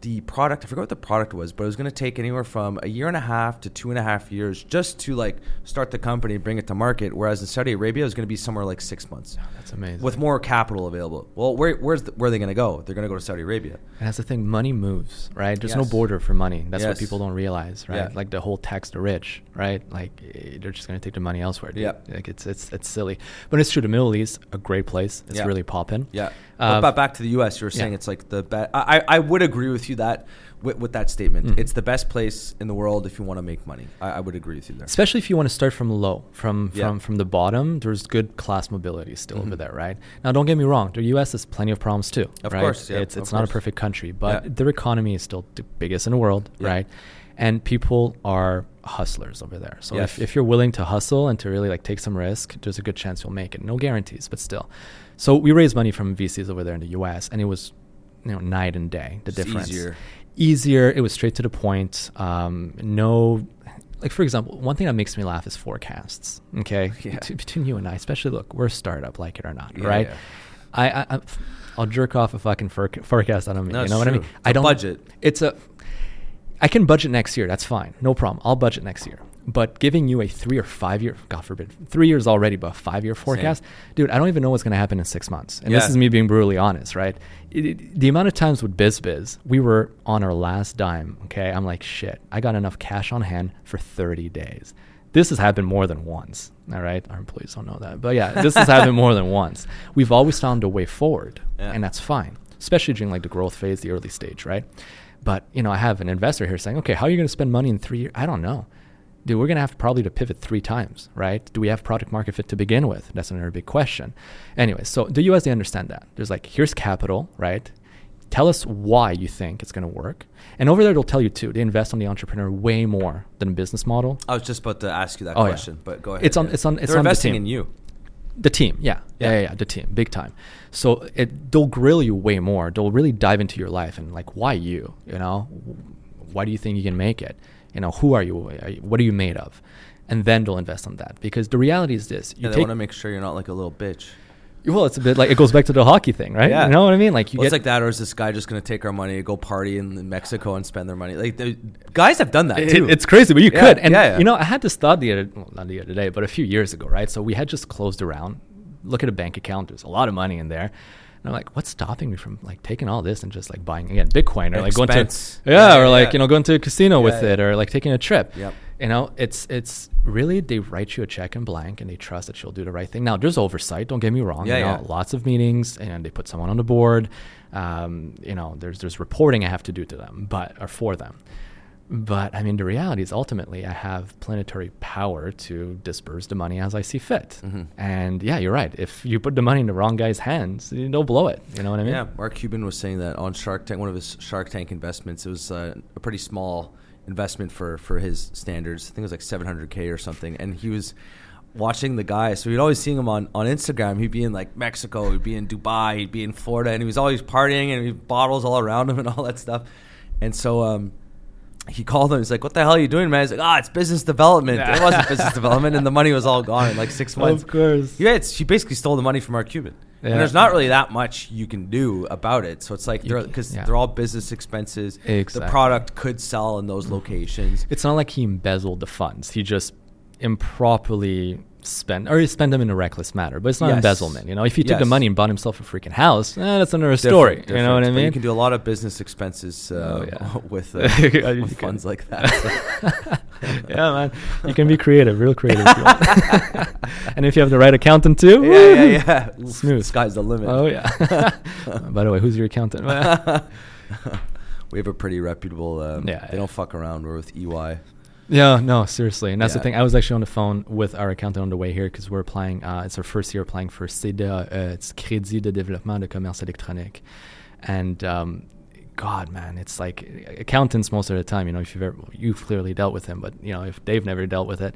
the product I forgot what the product was, but it was going to take anywhere from a year and a half to two and a half years just to like start the company, bring it to market. Whereas in Saudi Arabia, it was going to be somewhere like six months That's amazing. with more capital available. Well, where where's the, where are they going to go? They're going to go to Saudi Arabia. And that's the thing, money moves, right? There's no border for money. That's what people don't realize, right? Yeah. Like the whole tax the rich, right? Like they're just gonna take the money elsewhere. Dude. Yep. Like it's it's it's silly, but it's true. The Middle East, a great place. It's Yeah. really popping. Yeah. Uh, but back to the U.S., you were saying yeah. it's like the. I, I I would agree with you that with, with that statement. Mhm. It's the best place in the world if you want to make money. I, I would agree with you there. especially if you want to start from low, from Yeah. from from the bottom. There's good class mobility still over Mhm. there, right? Now, don't get me wrong. The U.S. has plenty of problems too. Of right? course, yeah, it's it's not a perfect country, but Yeah. their economy is still the biggest in the world, Yeah. right? And people are hustlers over there. So Yes. if, if you're willing to hustle and to really like take some risk, there's a good chance you'll make it. No guarantees, but still. So we raised money from VCs over there in the U.S. and it was you know night and day the difference easier. easier. It was straight to the point. Um, no, like for example, one thing that makes me laugh is forecasts. Okay, *laughs* Yeah. Bet- between you and I, especially look, we're a startup, like it or not, Yeah, right? yeah. I, I, I'll jerk off a fucking forec- forecast. on don't No, you know what I mean? It's I don't budget. It's a. I can budget next year. That's fine, no problem. I'll budget next year. But giving you a three or five year, God forbid, three years already, but five year forecast, dude, I don't even know what's going to happen in six months. And this is me being brutally honest, right? It, it- the amount of times with BizBiz, we were on our last dime. Okay, I'm like, shit, I got enough cash on hand for 30 days. This has happened more than once. All right, our employees don't know that, but yeah, this has happened more than once. *laughs* We've always found a way forward, Yeah. and that's fine, especially during like the growth phase, the early stage, right? But you know, I have an investor here saying, okay, how are you going to spend money in three years? I don't know dude, we're going to have probably to pivot three times, right? Do we have product market fit to begin with? That's another big question. Anyway, so the US, they understand that. There's like, here's capital, right? Tell us why you think it's going to work. And over there, they'll tell you too. They invest on the entrepreneur way more than a business model. I was just about to ask you that Oh, yeah. question, but go ahead. It's on- it's on- it's They're on the investing team. in you. The team, yeah. yeah, Yeah. yeah, yeah, the team, big time. So it, they'll grill you way more. They'll really dive into your life and like, why you? You know, why do you think you can make it? You know, who are you? Are you- What are you made of? And then they'll invest on that because the reality is this: you Yeah, they want to make sure you're not like a little bitch. well, it's a bit like it goes back to the hockey thing, right? Yeah. You know what I mean? Like you Well, get it's like that, or is this guy just going to take our money, go party in Mexico, and spend their money? Like, the, guys have done that It- too. it's crazy, but you Yeah, could. And yeah, yeah. you know, I had this thought the other, well, not the other day, but a few years ago, right? So we had just closed around. Look at a bank account. There's a lot of money in there. And I'm like, what's stopping me from like taking all this and just like buying again Bitcoin or like Expense. going to yeah, Yeah, or yeah, like yeah. you know going to a casino with it or like taking a trip. Yep. You know, it's it's really they write you a check in blank and they trust that you'll do the right thing. Now there's oversight. Don't get me wrong. Yeah, you know, yeah. lots of meetings and they put someone on the board. Um, you know, there's there's reporting I have to do to them, but or for them. But I mean, the reality is ultimately I have plenary power to disperse the money as I see fit. Mhm. And yeah, you're right. If you put the money in the wrong guy's hands, they'll blow it. You know what I mean? Yeah, Mark Cuban was saying that on Shark Tank, one of his Shark Tank investments, it was uh, a pretty small investment for for his standards. I think it was like 700k or something, and he was watching the guy. So he'd always seeing him on on Instagram. He'd be in like Mexico, he'd be in Dubai, he'd be in Florida, and he was always partying and he bottles all around him and all that stuff. And so um, he called him. He's like, "What the hell are you doing, man?" He's like, "Ah, it's business development. It wasn't business development, and the money was all gone in like six *laughs* months." Of course. Yeah, it's, she basically stole the money from Mark Cuban. Yeah. And there's not really that much you can do about it. So it's like You they're because yeah. they're all business expenses. The product could sell in those locations. It's not like he embezzled the funds. He just improperly spent, or he spent them in a reckless manner. But it's not Yes. embezzlement. You know, if he took the money and bought himself a freaking house, eh, that's another story. Different, You know what I different. But mean? You can do a lot of business expenses uh, Oh, yeah. *laughs* with, *laughs* uh, with funds like that. *laughs* yeah, man. You can be creative, real creative. If you want. and if you have the right accountant too, yeah, yeah, yeah. Smooth. Sky's the limit. Oh yeah. By the way, who's your accountant? we have a pretty reputable. Um, Yeah, they don't fuck around. We're with EY. Yeah, no, seriously, and that's the thing. I was actually on the phone with our accountant on the way here because we're applying. Uh, it's our first year applying for CDA. Uh, it's Crédit de Développement de Commerce Électronique, and um, God, man, it's like accountants most of the time. You know, if you've ever, you've clearly dealt with them, but you know, if they've never dealt with it,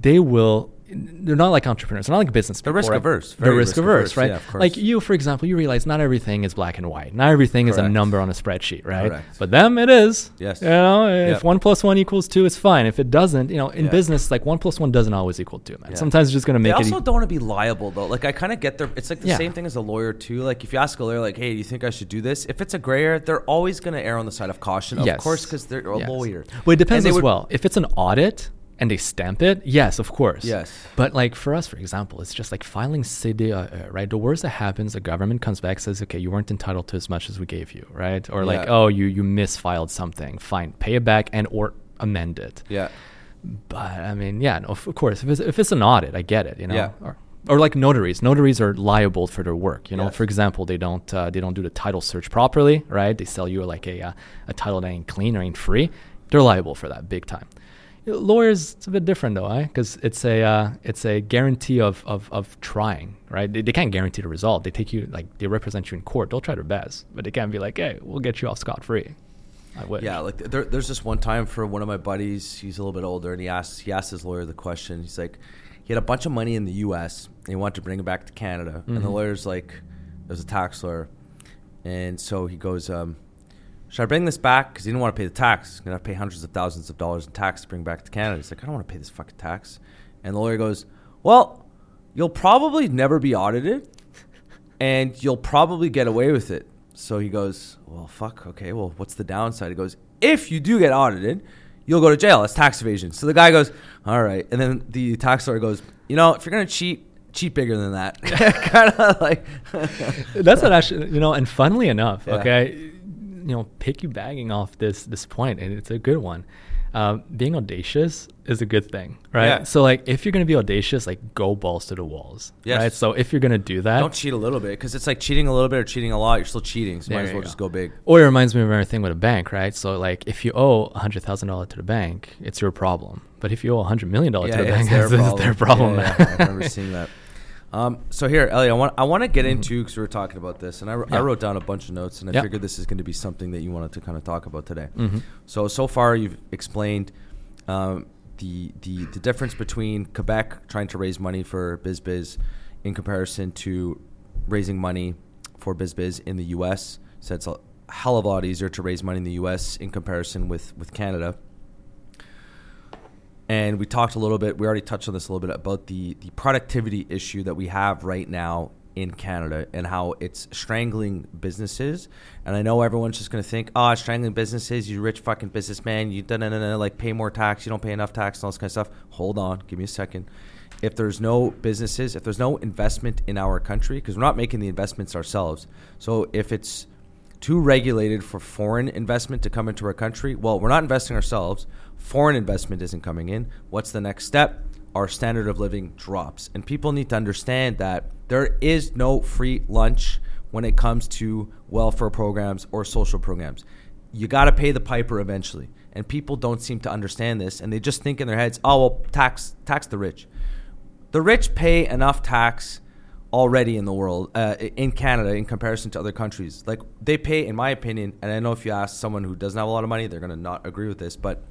they will. They're not like entrepreneurs. They're not like business. They're people, risk right? averse, They're risk risk averse, averse, right? yeah. Like you, for example, you realize not everything is black and white. Not everything is a number on a spreadsheet, right? Correct. But them, it is. Yes. You know, if Yep. one plus one equals two, it's fine. If it doesn't, you know, in Yeah. business, like one plus one doesn't always equal two, man. Yeah. Sometimes you're just gonna make it. also e- don't want to be liable though. Like I kind of get their. It's like the same thing as a lawyer too. Like if you ask a lawyer, like, "Hey, do you think I should do this?" If it's a gray area, they're always going to err on the side of caution. Of Yes. course, because they're a Yes. lawyer. Well, it depends And as would- well. If it's an audit and they stamp it, yes, of course. Yes. But like for us, for example, it's just like filing CDA, uh, right? The worst that happens, the government comes back says, okay, you weren't entitled to as much as we gave you, right? Or like, Yeah. oh, you you misfiled something. Fine, pay it back and or amend it. Yeah. But I mean, yeah, no, of of course, if it's if it's an audit, I get it, you know. Yeah. Or or like notaries. Notaries are liable for their work. You know, Yes. for example, they don't uh, they don't do the title search properly, right? They sell you like a uh, a title that ain't clean or ain't free. They're liable for that big time. Lawyers, it's a bit different though, eh? Because it's a uh, it's a guarantee of, of, of trying, right? They, they can't guarantee the result. They take you like they represent you in court. They'll try their best, but they can't be like, hey, we'll get you off scot free. I wish. Yeah, like there, there's this one time for one of my buddies. He's a little bit older, and he asked he asked his lawyer the question. He's like, he had a bunch of money in the U.S. and he wanted to bring it back to Canada, and the Mhm. lawyer's like, there's a tax lawyer, and so he goes, um, should I bring this back? Because he didn't want to pay the tax. He's gonna have to pay hundreds of thousands of dollars in tax to bring back to Canada. He's like, I don't want to pay this fucking tax, and the lawyer goes, well, you'll probably never be audited, and you'll probably get away with it. So he goes, Well, fuck, okay, well, what's the downside? He goes, If you do get audited, you'll go to jail. That's tax evasion. So the guy goes, All right. And then the tax lawyer goes, You know, if you're going to cheat, cheat bigger than that. *laughs* kind of like. That's what actually, you know, and funnily enough, Yeah. okay, you know, piggybacking off this this point, and it's a good one. Um, being audacious is a good thing, right? Yeah. So, like, if you're gonna be audacious, like, go balls to the walls, Yes. right? So, if you're gonna do that, Don't cheat a little bit because it's like cheating a little bit or cheating a lot. You're still cheating. So might as well go. just go big. Or it reminds me of everything with a bank, right? So like if you owe hundred thousand dollars to the bank, it's your problem. But if you owe hundred million dollars to the bank, *laughs* it's, it's their problem. Yeah, yeah, I remember seeing that. *laughs* Um, so here, Ellie, I want I want to get into because we were talking about this, and I, I Mm-hmm. Wrote down a bunch of notes, and I Yeah. figured this is going to be something that you wanted to kind of talk about today. Mhm. So so far, you've explained um, the the the difference between Quebec trying to raise money for BizBiz in comparison to raising money for BizBiz in the U.S. So it's a hell of a lot easier to raise money in the U.S. in comparison with with Canada. And we talked a little bit. We already touched on this a little bit about the the productivity issue that we have right now in Canada and how it's strangling businesses. And I know everyone's just going to think, "Oh, strangling businesses. You rich fucking businessman. You da like pay more tax. You don't pay enough tax and all this kind of stuff." Hold on, give me a second. If there's no businesses, if there's no investment in our country, because we're not making the investments ourselves. So if it's too regulated for foreign investment to come into our country. Well, we're not investing ourselves. Foreign investment isn't coming in. What's the next step? Our standard of living drops. And people need to understand that there is no free lunch when it comes to welfare programs or social programs. You got to pay the piper eventually. And people don't seem to understand this and they just think in their heads, "Oh, well, tax tax the rich." The rich pay enough tax already in the world, uh, in Canada, in comparison to other countries. Like they pay, in my opinion, and I know if you ask someone who doesn't have a lot of money, they're going to not agree with this, but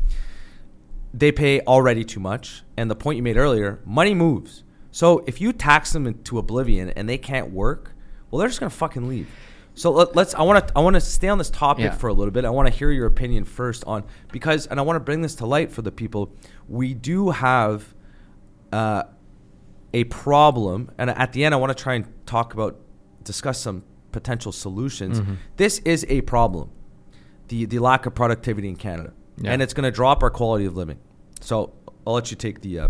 they pay already too much. And the point you made earlier, money moves. So if you tax them into oblivion and they can't work, well, they're just going to fucking leave. So let, let's. I want to. I want to stay on this topic Yeah. for a little bit. I want to hear your opinion first on because, and I want to bring this to light for the people. We do have uh, a problem, and at the end, I want to try and talk about, discuss some potential solutions. Mhm. This is a problem, the the lack of productivity in Canada, Yeah. and it's going to drop our quality of living. So I'll let you take the uh,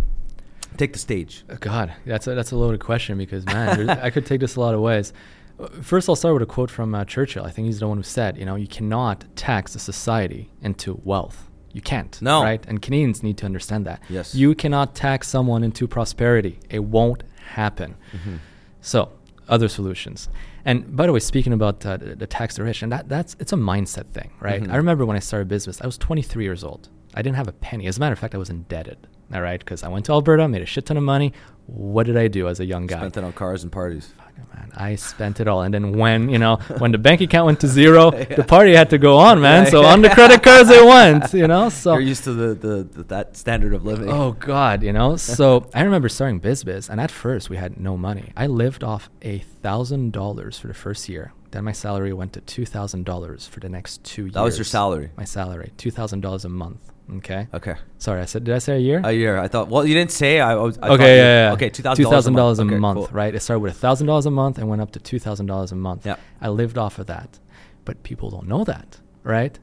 take the stage. Uh, God, that's a, that's a loaded question because man, I could take this a lot of ways. Uh, First, I'll start with a quote from uh, Churchill. I think he's the one who said, "You know, you cannot tax a society into wealth. You can't. No. right? And Canadians need to understand that. Yes. you cannot tax someone into prosperity. It won't happen. Mm-hmm. So, other solutions. And by the way, speaking about uh, the, tax the rich, and that that's it's a mindset thing, right? Mhm. I remember when I started business, I was 23 years old. I didn't have a penny. As a matter of fact, I was indebted. All right, because I went to Alberta, made a shit ton of money. What did I do as a young guy? Spent it on cars and parties. Man, I spent it all. And then when you know *laughs* when the bank account went to zero, *laughs* the party had to go on, man. Yeah, so yeah. on the credit cards it went, you know. *laughs* So You're used to the, the, the that standard of living. Oh God, you know. So I remember starting BizBiz, and at first we had no money. I lived off a thousand dollars for the first year. Then my salary went to two thousand dollars for the next two years. That was your salary? My salary, two thousand dollars a month. Okay. Okay. Sorry, I said. Did I say a year? A year. I thought. Well, you didn't say. I, was. I okay, yeah, yeah. Okay, two thousand dollars a Okay, month, cool. right? It started with a thousand dollars a month and went up to two thousand dollars a month. Yeah. I lived off of that, but people don't know that, right?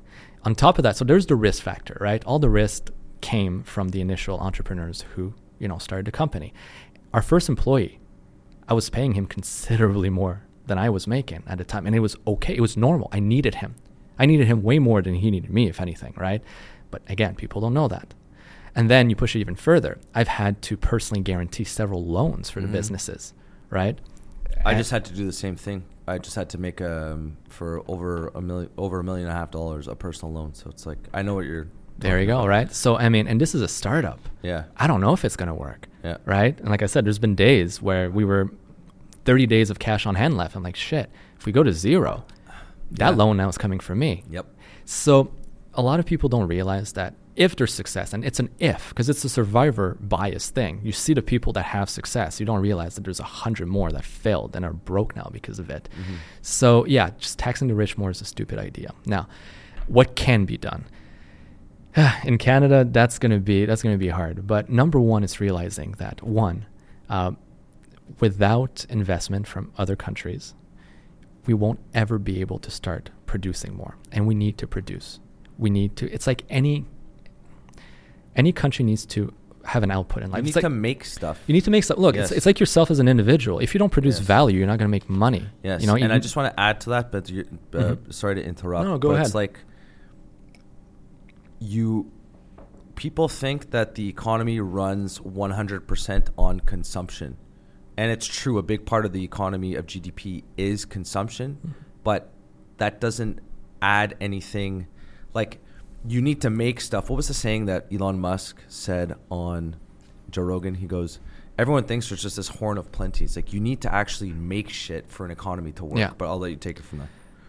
On top of that, so there's the risk factor, right? All the risk came from the initial entrepreneurs who you know started the company. Our first employee, I was paying him considerably more than I was making at the time, and it was okay. It was normal. I needed him. I needed him way more than he needed me, if anything, right? But again, people don't know that. And then you push it even further. I've had to personally guarantee several loans for the Mhm. businesses, right? I And- just had to do the same thing. I just had to make um for over a million over a million and a half dollars a personal loan. So it's like I know what you're. There you go, about. right? So I mean, and this is a startup. Yeah. I don't know if it's going to work. Yeah. Right? And like I said, there's been days where we were 30 days of cash on hand left. I'm like, shit, if we go to zero, that Yeah. loan now is coming from me. Yep. So a lot of people don't realize that if there's success, and it's an if, because it's a survivor bias thing. You see the people that have success, you don't realize that there's a hundred more that failed and are broke now because of it. Mm-hmm. So yeah, just taxing the rich more is a stupid idea. Now, what can be done? *sighs* In Canada, that's gonna be that's gonna be hard. But number one is realizing that one, uh, without investment from other countries, we won't ever be able to start producing more and we need to produce we need to it's like any any country needs to have an output in life You need It's like- to make stuff. you need to make stuff look it's, Yes. it's like yourself as an individual if you don't produce Yes. value you're not going to make money Yes. you know and you- I just want to add to that, but uh, Mhm. sorry to interrupt. No, go but ahead. It's like you people think that the economy runs 100% on consumption. And it's true, a big part of the economy of GDP is consumption, Mm-hmm. but that doesn't add anything. Like, you need to make stuff. What was the saying that Elon Musk said on Joe Rogan? He goes, Everyone thinks there's just this horn of plenty. It's like you need to actually make shit for an economy to work. Yeah. But I'll let you take it from there.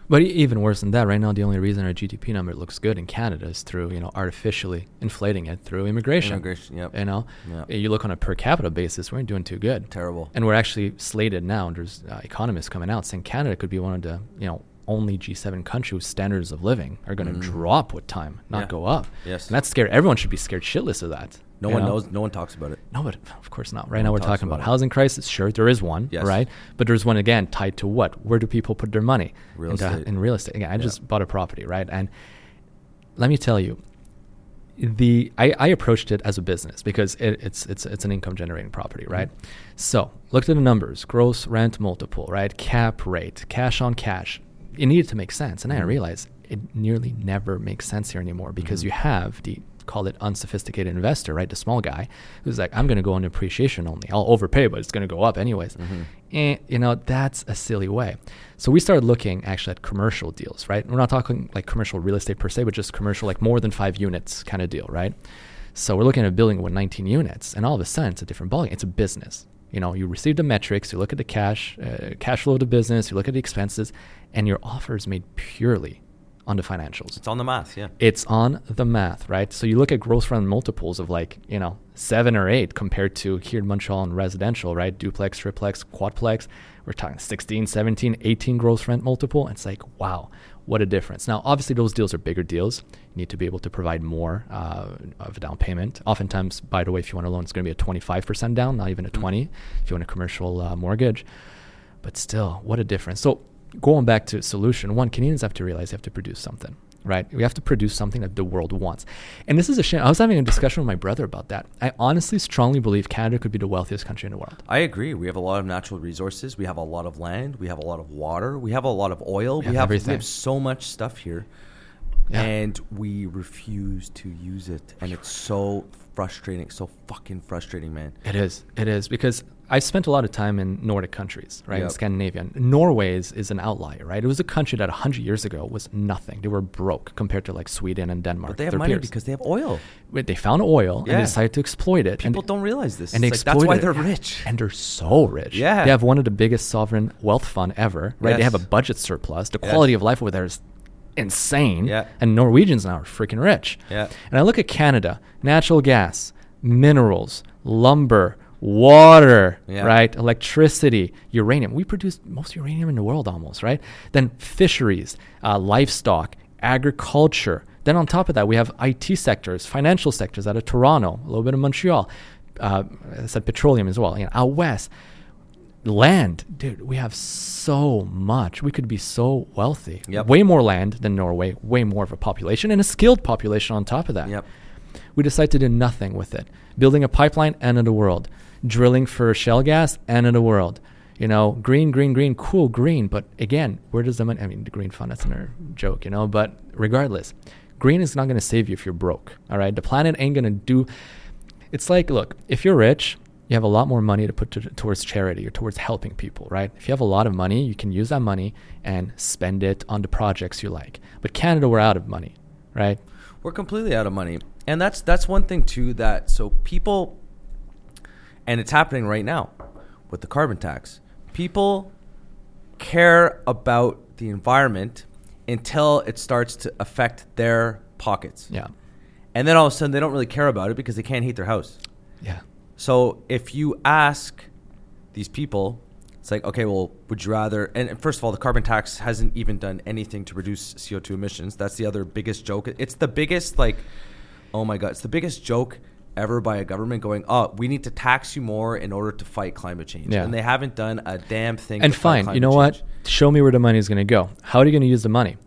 But even worse than that, right now the only reason our GDP number looks good in Canada is through you know artificially inflating it through immigration. Immigration, yep. You know, Yep. you look on a per capita basis, we ain't doing too good. Terrible. And we're actually slated now. and There's uh, economists coming out saying Canada could be one of the you know only G7 country whose standards of living are going to Mm. drop with time, not Yeah. go up. Yes. And that's scary. Everyone should be scared shitless of that. No one know? knows. No one talks about it. No, but of course not. Right No now we're talking about about housing crisis. Sure, there is one, Yes. right? But there's one again tied to what? Where do people put their money? Real Into- estate. In real estate. Again, I Yeah. just bought a property, right? And let me tell you, the I, I approached it as a business because it, it's it's it's an income generating property, Mm-hmm. right? So looked at the numbers, gross rent multiple, right? Cap rate, cash on cash. It needed to make sense, and I Mhm. realized it nearly never makes sense here anymore because Mhm. you have the call it unsophisticated investor, right? The small guy who's like, I'm going to go on appreciation only. I'll overpay, but it's going to go up anyways. Mhm. And, you know, that's a silly way. So we started looking actually at commercial deals, right? We're not talking like commercial real estate per se, but just commercial, like more than five units kind of deal, right? So we're looking at a building with 19 units, and all of a sudden it's a different ballgame. It's a business. You know, you receive the metrics, you look at the cash, uh, cash flow of the business, you look at the expenses, and your offer is made purely on the financials It's on the math. Yeah. it's on the math, right? So you look at gross rent multiples of like, you know, seven or eight compared to here in Montreal and residential, right? Duplex, triplex, quadplex. We're talking 16, 17, 18 gross rent multiple. It's like, wow, what a difference. Now, obviously, those deals are bigger deals. You need to be able to provide more uh, of a down payment. Oftentimes, by the way, if you want a loan, it's going to be a 25% down, not even a 20 if you want a commercial uh, mortgage. But still, what a difference. So going back to solution one, Canadians have to realize they have to produce something, right? We have to produce something that the world wants. And this is a shame. I was having a discussion with my brother about that. I honestly strongly believe Canada could be the wealthiest country in the world. I agree. We have a lot of natural resources. We have a lot of land. We have a lot of water. We have a lot of oil. We We, have have, we have so much stuff here, Yeah. and we refuse to use it. And it's so frustrating. So fucking frustrating, man. It is. It is because I spent a lot of time in Nordic countries, right? In Scandinavia. Norway is, is an outlier, right? It was a country that 100 years ago was nothing. They were broke compared to like Sweden and Denmark. But they have money peers. because they have oil. They found oil and they decided to exploit it. People and don't realize this. and they like, that's why they're rich. And they're so rich. Yeah. They have one of the biggest sovereign wealth fund ever, right? They have a budget surplus. The Yes. quality of life over there is insane. Yeah. And Norwegians now are freaking rich. Yeah. And I look at Canada, natural gas, minerals, lumber, water, Yeah. right? Electricity, uranium. We produce most uranium in the world almost, right? Then fisheries, uh, livestock, agriculture. Then on top of that, we have IT sectors, financial sectors out of Toronto, a little bit of Montreal. Uh, I said petroleum as well. You know, out west, land, dude. We have so much. We could be so wealthy. Yep. Way more land than Norway. Way more of a population and a skilled population on top of that. Yep. We decide to do nothing with it. Building a pipeline, end of the world. Drilling for shale gas, end of the world. You know, green, green, green, cool, green. But again, where does the money? I mean, the green fund, that's another joke, you know. But regardless, Green is not going to save you if you're broke. All right. The planet ain't going to do. It's like, look, if you're rich, you have a lot more money to put to, towards charity or towards helping people, right? If you have a lot of money, you can use that money and spend it on the projects you like. But Canada, we're out of money, right? We're completely out of money, and that's that's one thing too. That so people, and it's happening right now with the carbon tax. People care about the environment until it starts to affect their pockets. Yeah. And then all of a sudden they don't really care about it because they can't heat their house. Yeah. So if you ask these people, it's like, okay, well, would you rather? And first of all, the carbon tax hasn't even done anything to reduce CO2 emissions. That's the other biggest joke. It's the biggest, like, oh my God, it's the biggest joke ever by a government going, oh, we need to tax you more in order to fight climate change. Yeah. And they haven't done a damn thing. And fine, you know what? Show me where the money is going to go. How are you going to use the money?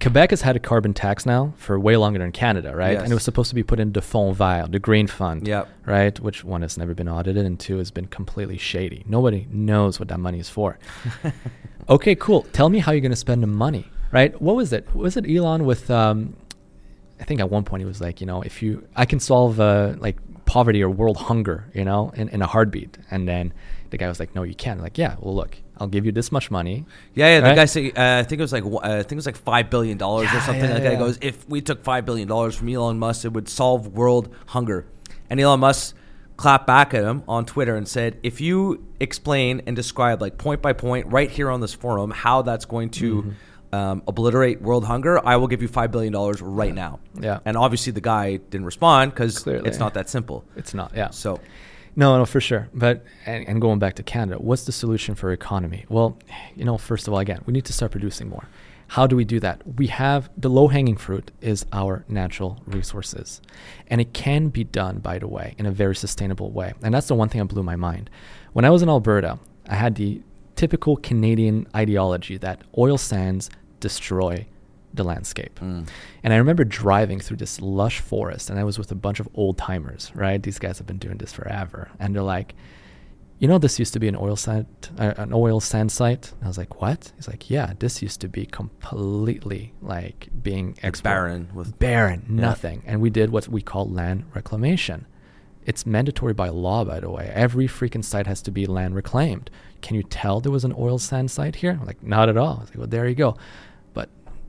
Quebec has had a carbon tax now for way longer than Canada, right? Yes. And it was supposed to be put into Fonds Vert, the Green Fund, Yep. right? Which one has never been audited, and two has been completely shady. Nobody knows what that money is for. *laughs* okay, cool. Tell me how you're going to spend the money, right? What was it? Was it Elon with? Um, I think at one point he was like, you know, if you, I can solve uh, like poverty or world hunger, you know, in, in a heartbeat. And then the guy was like, no, you can't. Like, yeah, well, look, I'll give you this much money. Yeah, yeah. The Right? guy say, uh, I think it was like, uh, I think it was like five billion dollars or something yeah, like that. Yeah. goes, if we took five billion dollars from Elon Musk, it would solve world hunger. And Elon Musk clapped back at him on Twitter and said, if you explain and describe like point by point right here on this forum how that's going to Mm-hmm. Um, obliterate world hunger, I will give you five billion dollars right now. Yeah. And obviously the guy didn't respond because it's not that simple. It's not, yeah. So No, no, for sure. But and, and going back to Canada, what's the solution for economy? Well, you know, first of all, again, we need to start producing more. How do we do that? We have the low hanging fruit is our natural resources. And it can be done, by the way, in a very sustainable way. And that's the one thing that blew my mind. When I was in Alberta, I had the typical Canadian ideology that oil sands destroy the landscape. Mm. And I remember driving through this lush forest, and I was with a bunch of old timers, right? These guys have been doing this forever. And they're like, you know, this used to be an oil sand, uh, an oil sand site. And I was like, what? He's like, yeah, this used to be completely like being barren with- barren, Yeah. nothing. And we did what we call land reclamation. It's mandatory by law, by the way. Every freaking site has to be land reclaimed. Can you tell there was an oil sand site here? I'm like, not at all. I was like, well, there you go.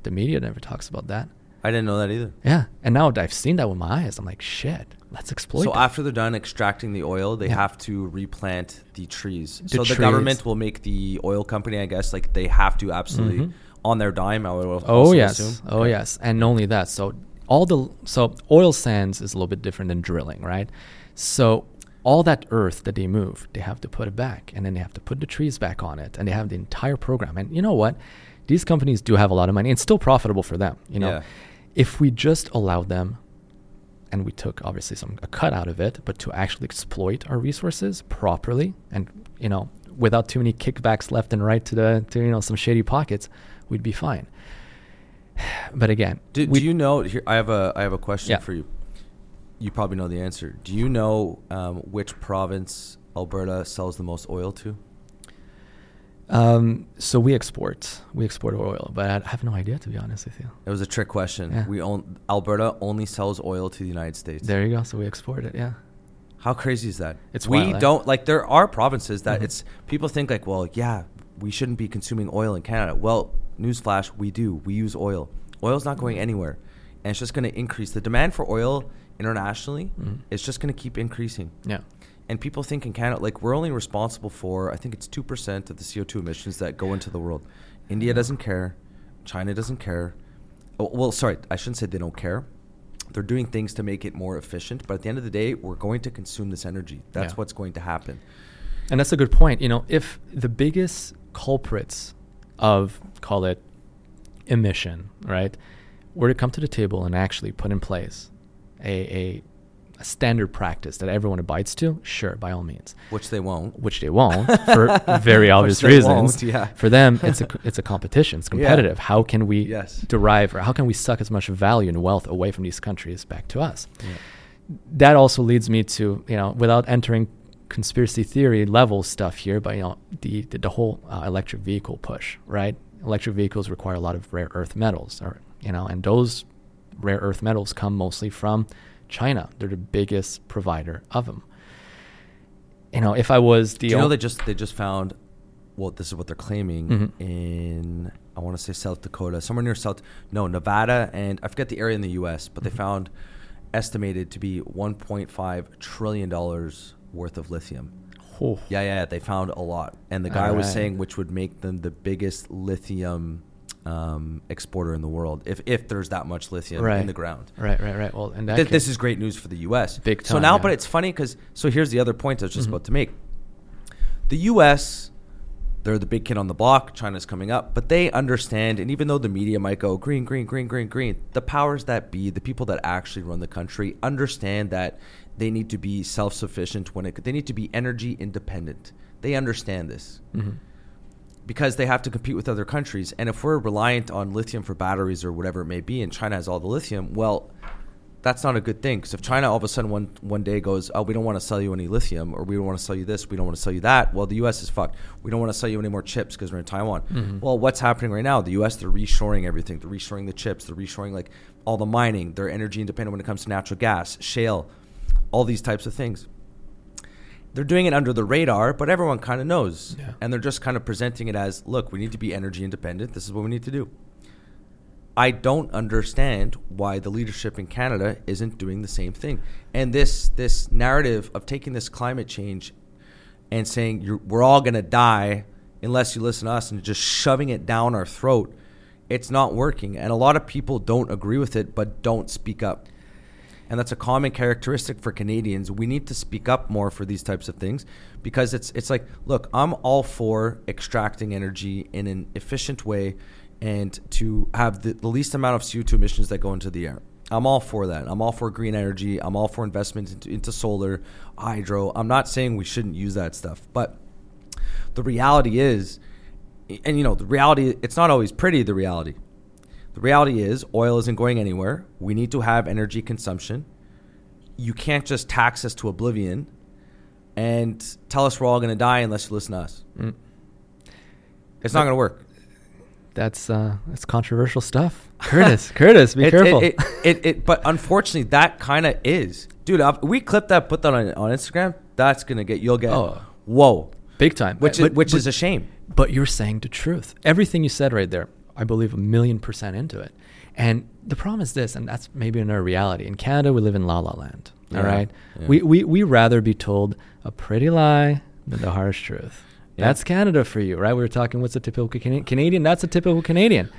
The media never talks about that. I didn't know that either. Yeah. And now I've seen that with my eyes. I'm like, shit, let's exploit So that. after they're done extracting the oil, they Yeah. have to replant the trees. The so the government will make the oil company, I guess, like they have to absolutely Mhm. on their dime. I would Oh yes. assume. Oh Okay. yes. And not only that, so all the so oil sands is a little bit different than drilling, right? So all that earth that they move, they have to put it back, and then they have to put the trees back on it, and they have the entire program. And you know what? These companies do have a lot of money. It's still profitable for them. You know, Yeah. if we just allowed them, and we took obviously some a cut out of it, but to actually exploit our resources properly, and you know, without too many kickbacks left and right to the to you know some shady pockets, we'd be fine. *sighs* But again, Do, we, do you know? Here, I have a I have a question Yeah. for you. You probably know the answer. Do you know um, which province Alberta sells the most oil to? Um, so we export, we export oil, but I have no idea to be honest with you. It was a trick question. Yeah. We own Alberta only sells oil to the United States. There you go. So we export it. Yeah. How crazy is that? It's we wild, eh? don't like. There are provinces that Mhm. it's people think like, well, yeah, we shouldn't be consuming oil in Canada. Well, newsflash, we do. We use oil. Oil's not going anywhere, and it's just going to increase. The demand for oil internationally Mhm. is just going to keep increasing. Yeah. And people think in Canada, like we're only responsible for, I think it's two percent of the CO two emissions that go into the world. India mm-hmm. doesn't care, China doesn't care. Oh, well, sorry, I shouldn't say they don't care. They're doing things to make it more efficient, but at the end of the day, we're going to consume this energy. That's Yeah. what's going to happen. And that's a good point. You know, if the biggest culprits of call it emission, right, were to come to the table and actually put in place a, a, a standard practice that everyone abides to, sure, by all means. Which they won't. Which they won't *laughs* for very obvious reasons. yeah. For them, it's a it's a competition. It's Yeah. competitive. How can we Yes. derive or how can we suck as much value and wealth away from these countries back to us? that also leads me to you know without entering conspiracy theory level stuff here but you know the the, the whole uh, electric vehicle push right electric vehicles require a lot of rare earth metals or you know and those rare earth metals come mostly from China. They're the biggest provider of them. You know, if I was the Do you know they just they just found well this is what they're claiming Mhm. in I want to say South Dakota, somewhere near South no, Nevada and I forget the area in the US, but they Mm-hmm. found estimated to be 1.5 trillion dollars worth of lithium. Oh, Yeah, yeah, yeah, they found a lot. And the guy was Alright. saying which would make them the biggest lithium um, exporter in the world if if there's that much lithium in the ground. right, right, right. Well, and that Th- this is great news for the U.S. Big So now, yeah. but it's funny because so here's the other point I was just Mhm. about to make. The U.S. They're the big kid on the block. China's coming up, but they understand. And even though the media might go green, green, green, green, green, the powers that be, the people that actually run the country, understand that they need to be self-sufficient when it. They need to be energy independent. They understand this Mhm. Because they have to compete with other countries. And if we're reliant on lithium for batteries or whatever it may be, and China has all the lithium, well, that's not a good thing. Because if China all of a sudden one one day goes, oh, we don't want to sell you any lithium, or we don't want to sell you this, we don't want to sell you that, well, the U.S. is fucked. We don't want to sell you any more chips because we're in Taiwan. Mhm. Well, what's happening right now? The U.S. they're reshoring everything. They're reshoring the chips. They're reshoring like all the mining. They're energy independent when it comes to natural gas, shale, all these types of things they're doing it under the radar, but everyone kind of knows. Yeah. And they're just kind of presenting it as look, we need to be energy independent. This is what we need to do. I don't understand why the leadership in Canada isn't doing the same thing. And this this narrative of taking this climate change and saying You're, we're all going to die unless you listen to us and just shoving it down our throat, it's not working. And a lot of people don't agree with it, but don't speak up and that's a common characteristic for Canadians. We need to speak up more for these types of things because it's it's like, look, I'm all for extracting energy in an efficient way and to have the, the least amount of CO2 emissions that go into the air. I'm all for that. I'm all for green energy. I'm all for investment into, into solar, hydro. I'm not saying we shouldn't use that stuff, but the reality is, and you know, the reality, it's not always pretty, the reality. The reality is, oil isn't going anywhere. We need to have energy consumption. You can't just tax us to oblivion and tell us we're all going to die unless you listen to us. Mm. It's not going to work. that's uh, that's controversial stuff. Curtis, *laughs* Curtis, be It- careful. It, it, it, but unfortunately, that kind of is, dude. We clip that, put that on, on Instagram. That's gonna get you'll get Oh. whoa, Big time. which But- is, which but- is a shame. But you're saying the truth. Everything you said right there, I believe a million percent into it. And the problem is this, and that's maybe another reality. In Canada, we live in la la land. All Yeah, right, yeah. we we we rather be told a pretty lie than the harsh truth. Yeah. That's Canada for you, right? We were talking. What's a typical Cana- Canadian? That's a typical Canadian.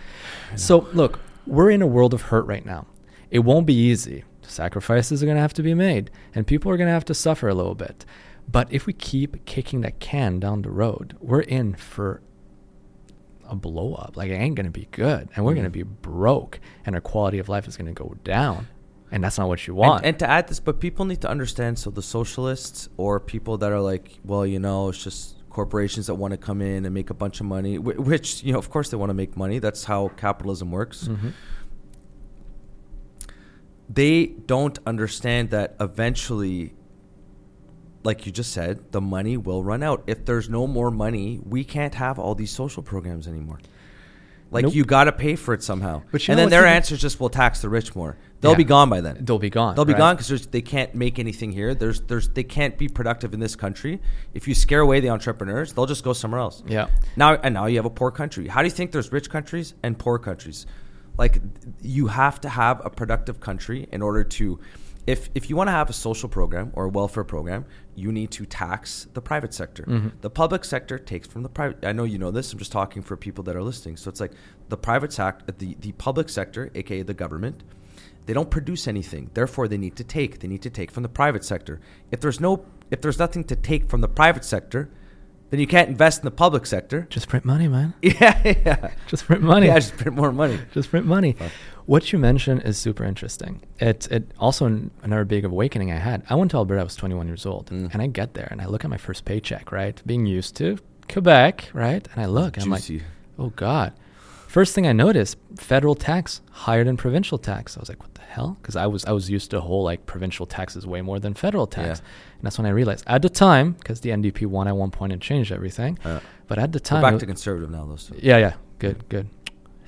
So look, we're in a world of hurt right now. It won't be easy. Sacrifices are going to have to be made, and people are going to have to suffer a little bit. But if we keep kicking that can down the road, we're in for a blow up. Like it ain't gonna be good, and we're gonna Mm. be broke, and our quality of life is gonna go down, and that's not what you want. and to add this, but people need to understand. So the socialists or people that are like, well, you know, it's just corporations that want to come in and make a bunch of money, wh- which you know, of course, they want to make money. That's how capitalism works. Mhm. they don't understand that eventually like you just said the money will run out if there's no more money we can't have all these social programs anymore like Nope. you got to pay for it somehow But and then their answer is just we'll tax the rich more they'll Yeah. be gone by then They'll be gone. they'll be right? gone because they can't make anything here there's there's they can't be productive in this country if you scare away the entrepreneurs they'll just go somewhere else Yeah. now and now you have a poor country. How do you think there's rich countries and poor countries? Like you have to have a productive country in order to if if you want to have a social program or a welfare program, you need to tax the private sector. Mhm. The public sector takes from the private I know you know this, I'm just talking for people that are listening. So it's like the private sector the, the public sector, aka the government, they don't produce anything. Therefore they need to take. They need to take from the private sector. If there's no if there's nothing to take from the private sector, then you can't invest in the public sector. Just print money, man. *laughs* Yeah, yeah. Just print money. Yeah, just print more money. Just print money. Fuck. What you mentioned is super interesting. It it also another big awakening I had. I went to Alberta. I was 21 years old, Mm. and I get there and I look at my first paycheck. Right, being used to Quebec, right, and I look and I'm like, oh god. First thing I noticed, federal tax higher than provincial tax. I was like, what the hell? Because I was I was used to whole like provincial taxes way more than federal tax, Yeah. and that's when I realized at the time because the NDP won at one point and changed everything. Uh, but at the time, back to conservative now, though. So. yeah, yeah, good, good.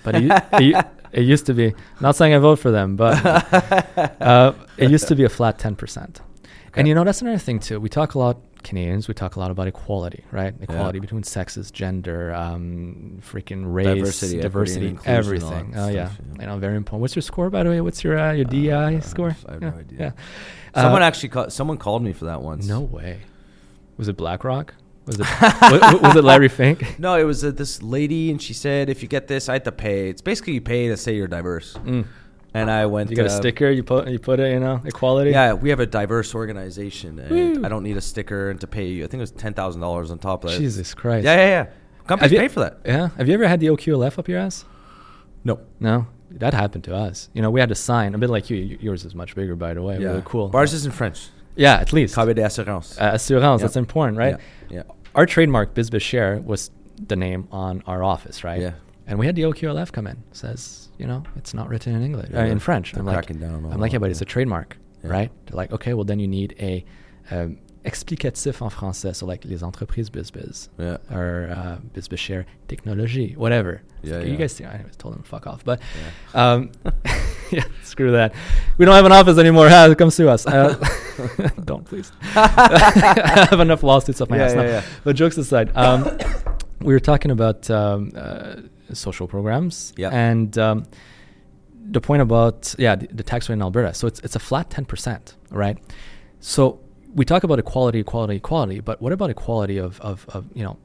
But it, it, *laughs* it used to be. Not saying I vote for them, but *laughs* uh, it used to be a flat ten percent. Okay. And you know that's another thing too. We talk a lot Canadians. We talk a lot about equality, right? Equality between sexes, gender, um, freaking race, Diversity, diversity, equity, and inclusion, all everything. Oh yeah. yeah. you know, very important. What's your score, by the way? What's your uh, your DI Uh, score? I have yeah. no idea. yeah. Someone Uh, actually called, someone called me for that once. No way. Was it BlackRock? Was it wa- was it Larry Fink? *laughs* No, it was uh, this lady, and she said, "If you get this, I have to pay." It's basically you pay to say you're diverse. Mm. And I went. You got a uh, sticker. You put you put it. You know, equality. Yeah, we have a diverse organization, and Woo. I don't need a sticker and to pay you. I think it was ten thousand dollars on top of that. Jesus Christ. Yeah, yeah, yeah. Companies you- pay for that. Yeah. Have you ever had the OQLF up your ass? No. No. That happened to us. You know, we had to sign a bit like you. Yours is much bigger, by the way. Really cool. Ours is in French. yeah, at least. KBD Assurance. Uh, assurance. Yeah. That's important, right? Yeah. Our trademark, BizBizShare, was the name on our office, right? Yeah. And we had the OQLF come in. Says, you know, it's not written in English, Yeah, uh, in French. I'm like, I'm like, yeah, but it's a trademark, Yeah. right? They're like, okay, well then you need a um, explicatif en français, so like les entreprises BizBiz Yeah. or uh, BizBizShare technologie, whatever. Yeah, yeah. You guys, see, I anyways, told them fuck off, but um, *laughs* *laughs* yeah, screw that. We don't have an office anymore. Ah, come sue us. Uh, *laughs* don't please. *laughs* I have enough lawsuits off my Yeah, ass. Yeah, yeah. But jokes aside, um, *coughs* we were talking about um, uh, social programs Yeah. and um, the point about yeah the, the tax rate in Alberta. So it's it's a flat ten percent, right? So we talk about equality, equality, equality, but what about equality of, of, of you know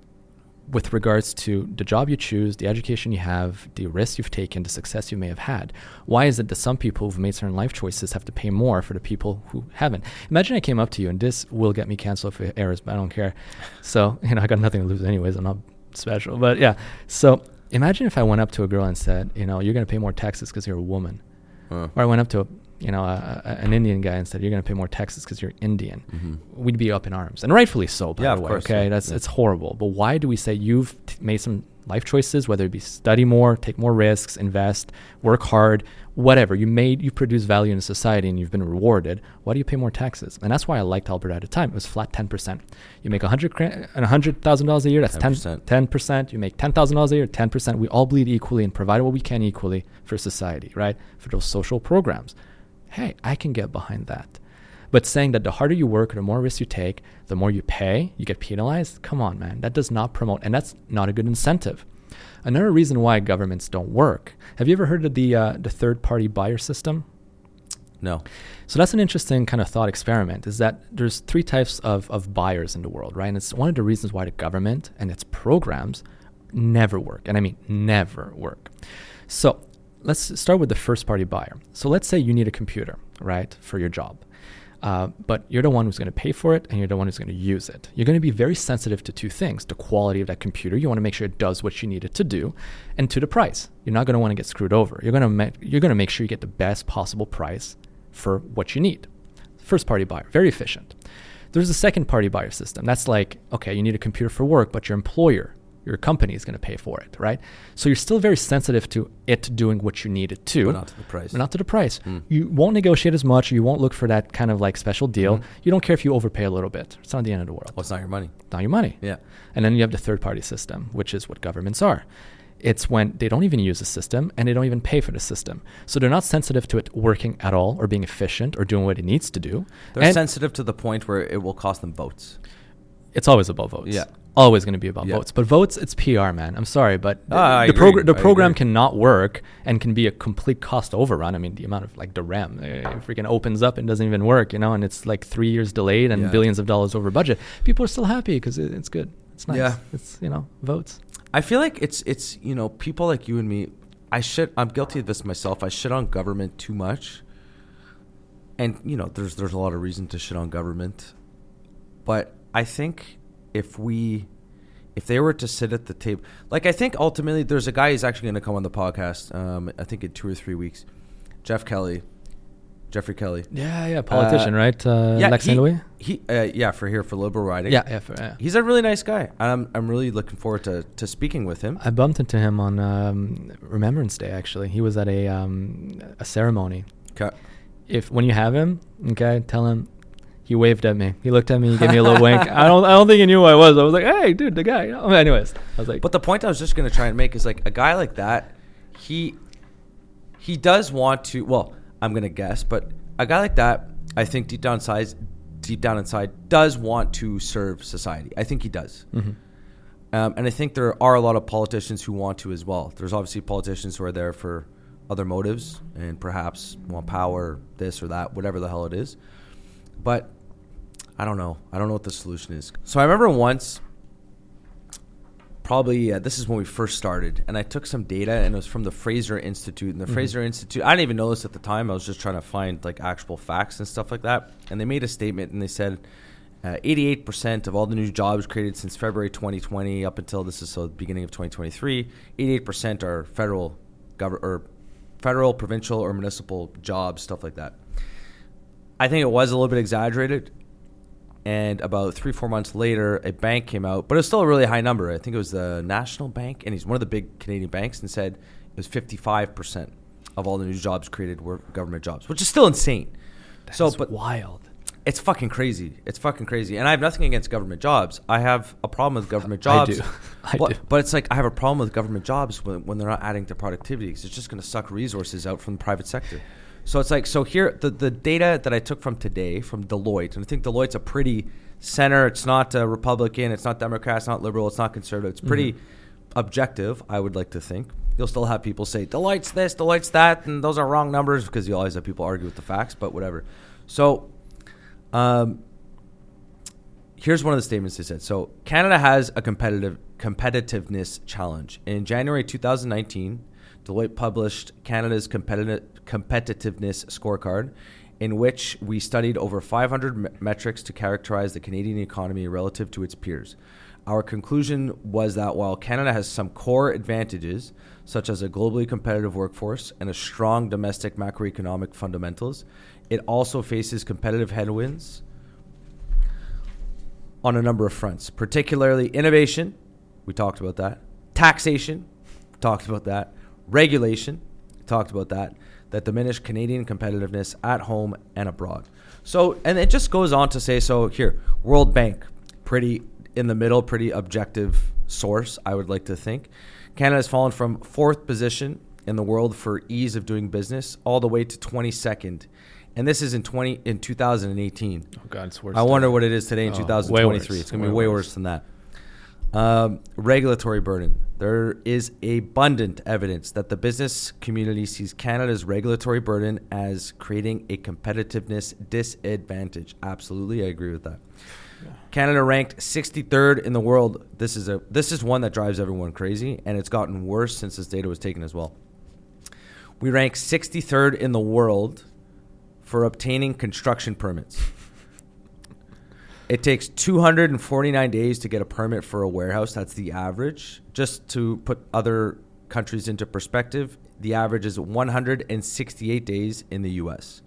with regards to the job you choose, the education you have, the risks you've taken, the success you may have had. Why is it that some people who've made certain life choices have to pay more for the people who haven't? Imagine I came up to you, and this will get me canceled for errors, but I don't care. So, *laughs* you know, I got nothing to lose anyways. I'm not special. But yeah. So imagine if I went up to a girl and said, you know, you're going to pay more taxes because you're a woman. Huh. Or I went up to, a, you know, a, a, an Indian guy and said, you're going to pay more taxes because you're Indian Mhm. we'd be up in arms, and rightfully so. By Yeah, the of way, course, okay, yeah, that's yeah. it's horrible. But why do we say you've t- made some life choices, whether it be study more, take more risks, invest, work hard, whatever you made, you produce value in society, and you've been rewarded. Why do you pay more taxes? And that's why I liked Alberta at the time. It was flat ten percent. You make a hundred a hundred thousand dollars a year. That's 10%. ten percent. You make ten thousand dollars a year. Ten percent. We all bleed equally and provide what we can equally for society, right? For those social programs. Hey, I can get behind that. But saying that the harder you work or the more risks you take, the more you pay, you get penalized, come on, man. That does not promote, and that's not a good incentive. Another reason why governments don't work. Have you ever heard of the uh, the third party buyer system? No. So that's an interesting kind of thought experiment. Is that there's three types of, of buyers in the world, right? And it's one of the reasons why the government and its programs never work. And I mean never work. So let's start with the first party buyer. So let's say you need a computer, right, for your job. Uh, but you're the one who's going to pay for it and you're the one who's going to use it. You're going to be very sensitive to two things the quality of that computer. You want to make sure it does what you need it to do, and to the price. You're not going to want to get screwed over. You're going to, ma- you're going to make sure you get the best possible price for what you need. First party buyer, very efficient. There's a second party buyer system. That's like, okay, you need a computer for work, but your employer, your company is going to pay for it, right? So you're still very sensitive to it doing what you need it to, But not to the price. but not to the price. Mm. You won't negotiate as much. You won't look for that kind of like special deal. Mhm. You don't care if you overpay a little bit. It's not the end of the world. Well, it's not your money. It's not your money. Yeah. And then you have the third party system, which is what governments are. It's when they don't even use the system and they don't even pay for the system. So they're not sensitive to it working at all or being efficient or doing what it needs to do. They're And sensitive to the point where it will cost them votes. it's always about votes. Yeah. Always going to be about Yeah. votes. But votes, it's PR, man. I'm sorry, but the, ah, the, progr- the program cannot work and can be a complete cost overrun. I mean, the amount of like the REM uh, freaking opens up and doesn't even work, you know, and it's like three years delayed and Yeah. billions of dollars over budget. People are still happy because it, it's good. It's nice. Yeah. It's, you know, votes. I feel like it's it's you know people like you and me. I shit. I'm guilty of this myself. I shit on government too much. And you know, there's there's a lot of reason to shit on government, but I think if we, if they were to sit at the table, like I think ultimately there's a guy who's actually going to come on the podcast. Um, I think in two or three weeks, Jeff Kelly, Jeffrey Kelly. Yeah, yeah. Politician, Uh, right? Uh, yeah, Lex he, Louis? he uh, yeah for here for liberal riding. Yeah, yeah, for, yeah. he's a really nice guy. I'm I'm really looking forward to to speaking with him. I bumped into him on um, Remembrance Day. Actually, he was at a um, a ceremony. Okay. If when you have him, okay, tell him he waved at me. He looked at me. He gave me a little *laughs* wink. I don't. I don't think he knew who I was. I was like, "Hey, dude, the guy." Anyways, I was like, But the point I was just going to try and make is like a guy like that, he he does want to. Well, I'm gonna guess, but a guy like that, I think deep down inside, deep down inside, does want to serve society. I think he does. Mm-hmm. Um, and I think there are a lot of politicians who want to as well. There's obviously politicians who are there for other motives and perhaps want power, this or that, whatever the hell it is. But I don't know. I don't know what the solution is. So I remember once, probably uh, this is when we first started, and I took some data, and it was from the Fraser Institute. And the Mm-hmm. Fraser Institute, I didn't even know this at the time. I was just trying to find like actual facts and stuff like that. And they made a statement, and they said. Uh, 88% of all the new jobs created since February 2020 up until this is so the beginning of 2023, 88% are federal gov- or federal, provincial, or municipal jobs, stuff like that. I think it was a little bit exaggerated. And about three, four months later, a bank came out, but it was still a really high number. I think it was the National Bank, and he's one of the big Canadian banks, and said it was 55% of all the new jobs created were government jobs, which is still insane. so, That's but wild. it's fucking crazy. It's fucking crazy. And I have nothing against government jobs. I have a problem with government jobs. I do. *laughs* I but, do. but it's like I have a problem with government jobs when, when they're not adding to productivity because it's just going to suck resources out from the private sector. So it's like, so here, the, the data that I took from today from Deloitte, and I think Deloitte's a pretty center. It's not a Republican, it's not Democrat, it's not liberal, it's not conservative. It's pretty objective, I would like to think. You'll still have people say Deloitte's this, Deloitte's that, and those are wrong numbers because you always have people argue with the facts, but whatever. So um, here's one of the statements they said. So Canada has a competitive competitiveness challenge. In January 2019, Deloitte published Canada's competitive competitiveness scorecard, in which we studied over 500 me- metrics to characterize the Canadian economy relative to its peers. Our conclusion was that while Canada has some core advantages, such as a globally competitive workforce and a strong domestic macroeconomic fundamentals, it also faces competitive headwinds on a number of fronts, particularly innovation. We talked about that. Taxation. Talked about that. Regulation. Talked about that. That diminish Canadian competitiveness at home and abroad. So, and it just goes on to say so here, World Bank, pretty in the middle, pretty objective source, I would like to think. Canada has fallen from fourth position in the world for ease of doing business all the way to 22nd. And this is in 20 in 2018. Oh God, it's worse. I wonder what it is today in Oh, 2023. It's going to be Way worse. worse than that. Um, regulatory burden. There is abundant evidence that the business community sees Canada's regulatory burden as creating a competitiveness disadvantage. Absolutely, I agree with that. Canada ranked 63rd in the world. This is a this is one that drives everyone crazy, and it's gotten worse since this data was taken as well. We rank 63rd in the world for obtaining construction permits. It takes 249 days to get a permit for a warehouse. That's the average. Just to put other countries into perspective, the average is 168 days in the US.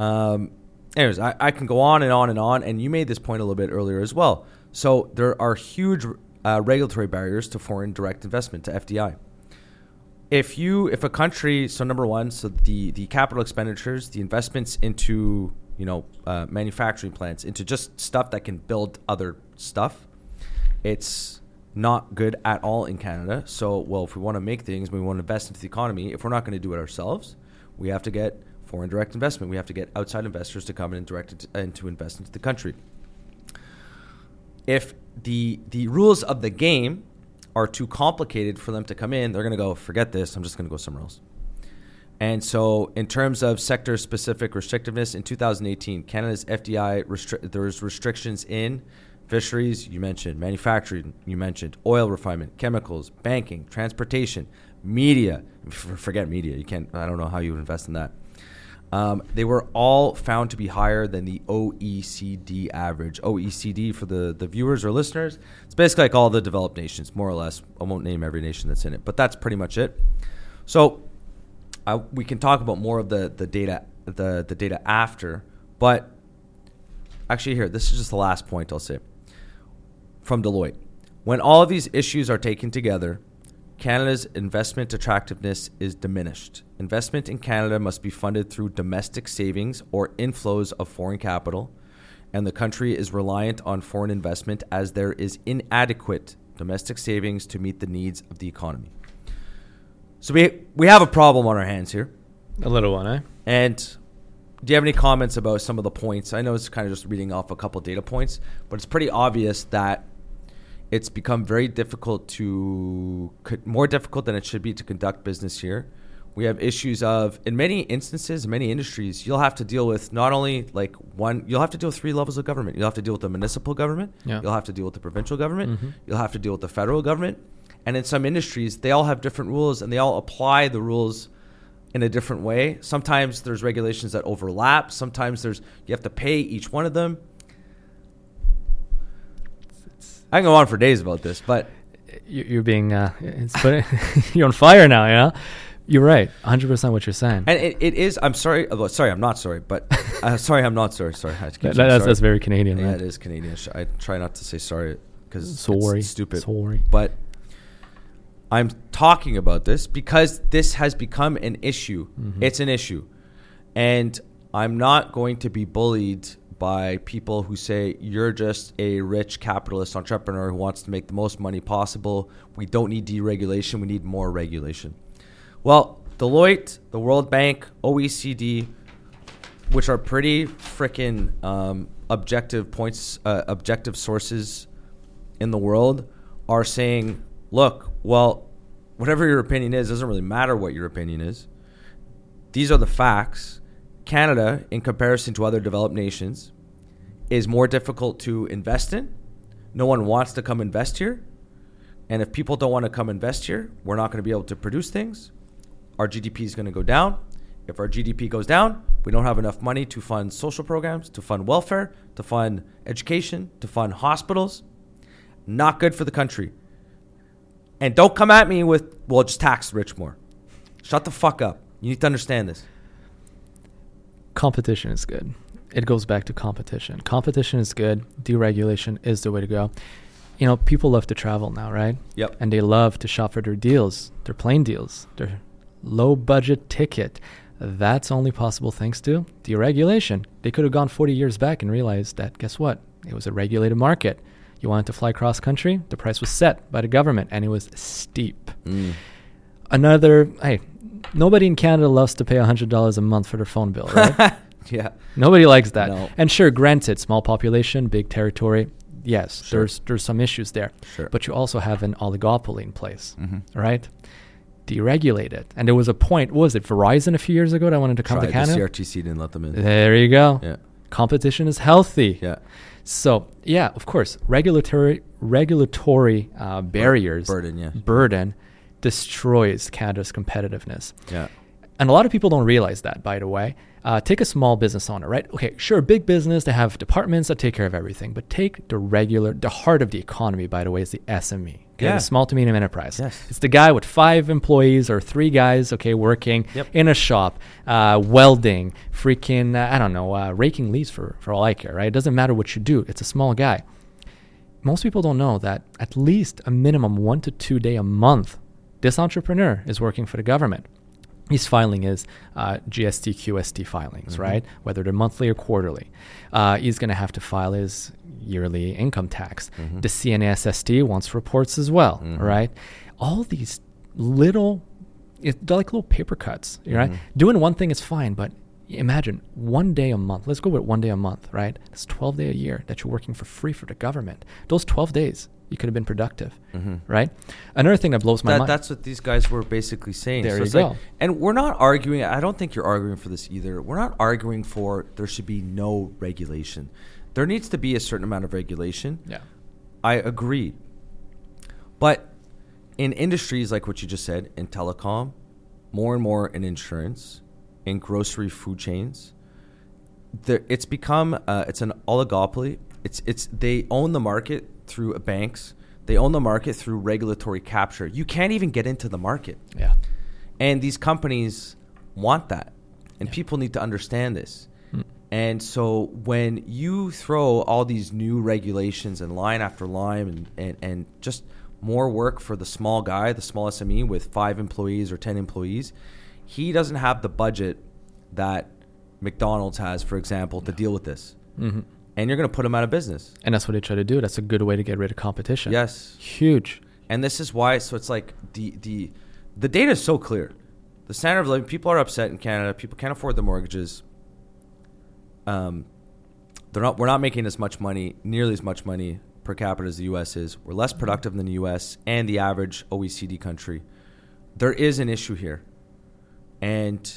Um, anyways, I, I can go on and on and on. And you made this point a little bit earlier as well. So there are huge uh, regulatory barriers to foreign direct investment, to FDI if you if a country so number one so the the capital expenditures the investments into you know uh, manufacturing plants into just stuff that can build other stuff. It's not good at all in canada. So well if we want to make things we want to invest into the economy. If we're not going to do it ourselves we have to get foreign direct investment. We have to get outside investors to come in and direct it and to invest into the country. If the the rules of the game are too complicated for them to come in, they're going to go, forget this, I'm just going to go somewhere else. And so, in terms of sector specific restrictiveness, in 2018, Canada's FDI, restri- there was restrictions in fisheries, you mentioned, manufacturing, you mentioned, oil refinement, chemicals, banking, transportation, media. Forget media, you can't, I don't know how you would invest in that. Um, they were all found to be higher than the OECD average. OECD, for the, the viewers or listeners, it's basically like all the developed nations, more or less. I won't name every nation that's in it, but that's pretty much it. So I, we can talk about more of the, the data the, the data after, but actually here, this is just the last point I'll say from Deloitte. When all of these issues are taken together, Canada's investment attractiveness is diminished. Investment in Canada must be funded through domestic savings or inflows of foreign capital, and the country is reliant on foreign investment as there is inadequate domestic savings to meet the needs of the economy. So we we have a problem on our hands here. A little one, eh? And do you have any comments about some of the points? I know it's kind of just reading off a couple data points, but it's pretty obvious that it's become very difficult to more difficult than it should be to conduct business here. We have issues of in many instances, in many industries, you'll have to deal with not only like one, you'll have to deal with three levels of government. You'll have to deal with the municipal government, Yeah. you'll have to deal with the provincial government, Mhm. you'll have to deal with the federal government, and in some industries, they all have different rules and they all apply the rules in a different way. Sometimes there's regulations that overlap. Sometimes there's you have to pay each one of them. I can go on for days about this, but You- You're being, uh, *laughs* you're on fire now, you know? You're right. 100% what you're saying. and it, it is. I'm sorry. uh, Sorry, I'm not sorry, but *laughs* uh, sorry, I'm not sorry. Sorry, I have to keep That- that's, sorry. that's very Canadian, Yeah, right? it is Canadian. I try not to say sorry because Sorry. it's stupid. Sorry. But I'm talking about this because this has become an issue. Mhm. It's an issue. And I'm not going to be bullied by people who say you're just a rich capitalist entrepreneur who wants to make the most money possible. We don't need deregulation, we need more regulation. Well, Deloitte, the World Bank, OECD, which are pretty freaking um, objective points, uh, objective sources in the world, are saying, look, well, whatever your opinion is, doesn't really matter what your opinion is. These are the facts. Canada, in comparison to other developed nations, is more difficult to invest in. No one wants to come invest here. And if people don't want to come invest here, we're not going to be able to produce things. Our GDP is going to go down. If our GDP goes down, we don't have enough money to fund social programs, to fund welfare, to fund education, to fund hospitals. Not good for the country. And don't come at me with, well, just tax rich more. Shut the fuck up. You need to understand this. competition is good. It goes back to competition. Competition is good. Deregulation is the way to go. You know, people love to travel now, right? Yep. And they love to shop for their deals, their plane deals, their low budget ticket. That's only possible thanks to deregulation. They could have gone 40 years back and realized that, guess what? It was a regulated market. You wanted to fly cross country, the price was set by the government and it was steep. Mm. Another, hey, nobody in Canada loves to pay $100 a month for their phone bill, right? *laughs* yeah. Nobody likes that. No. And sure, granted, small population, big territory. Yes, Sure. there's there's some issues there. Sure. But you also have an oligopoly in place, Mhm. right? Deregulate it. And there was a point, was it, Verizon a few years ago that wanted to come Tried. to Canada? The CRTC didn't let them in. There you go. Yeah. Competition is healthy. Yeah. So yeah, of course, regulatory regulatory uh, barriers burden, yeah. burden destroys Canada's competitiveness. Yeah. And a lot of people don't realize that, by the way. Uh, take a small business owner, right? Okay, sure, big business, they have departments that take care of everything. But take the regular, the heart of the economy, by the way, is the SME. Okay, Yeah. the small to medium enterprise. Yes. It's the guy with five employees or three guys, okay, working Yep. in a shop, uh, welding, freaking, uh, I don't know, uh, raking leaves for, for all I care, right? It doesn't matter what you do, it's a small guy. Most people don't know that at least a minimum one to two day a month, this entrepreneur is working for the government. He's filing his uh, GST, QST filings, Mhm. right? Whether they're monthly or quarterly. Uh, he's going to have to file his yearly income tax. Mhm. The CNESST wants reports as well, Mhm. right? All these little, it, they're like little paper cuts, right? Mhm. Doing one thing is fine, but imagine one day a month. Let's go with one day a month, right? It's 12 day a year that you're working for free for the government. Those 12 days, you could have been productive, Mhm. right? Another thing that blows my That, mind. that's what these guys were basically saying. There so you it's like- go. and we're not arguing. I don't think you're arguing for this either. We're not arguing for there should be no regulation. There needs to be a certain amount of regulation. yeah. I agree. But in industries like what you just said, in telecom, more and more in insurance, in grocery food chains, there, it's become uh, it's an oligopoly. It's it's they own the market through banks. They own the market through regulatory capture. You can't even get into the market. Yeah. And these companies want that. And Yeah. people need to understand this. Mm. And so when you throw all these new regulations and line after line and, and, and just more work for the small guy, the small SME with five employees or 10 employees, he doesn't have the budget that McDonald's has, for example, to deal with this. hmm And you're going to put them out of business. And that's what they try to do. That's a good way to get rid of competition. Yes. Huge. and this is why so it's like the the the data is so clear. The standard of living, people are upset in Canada. People can't afford their mortgages. Um, they're not. We're not making as much money, nearly as much money per capita as the U.S. is. We're less productive than the U.S. and the average OECD country. There is an issue here, and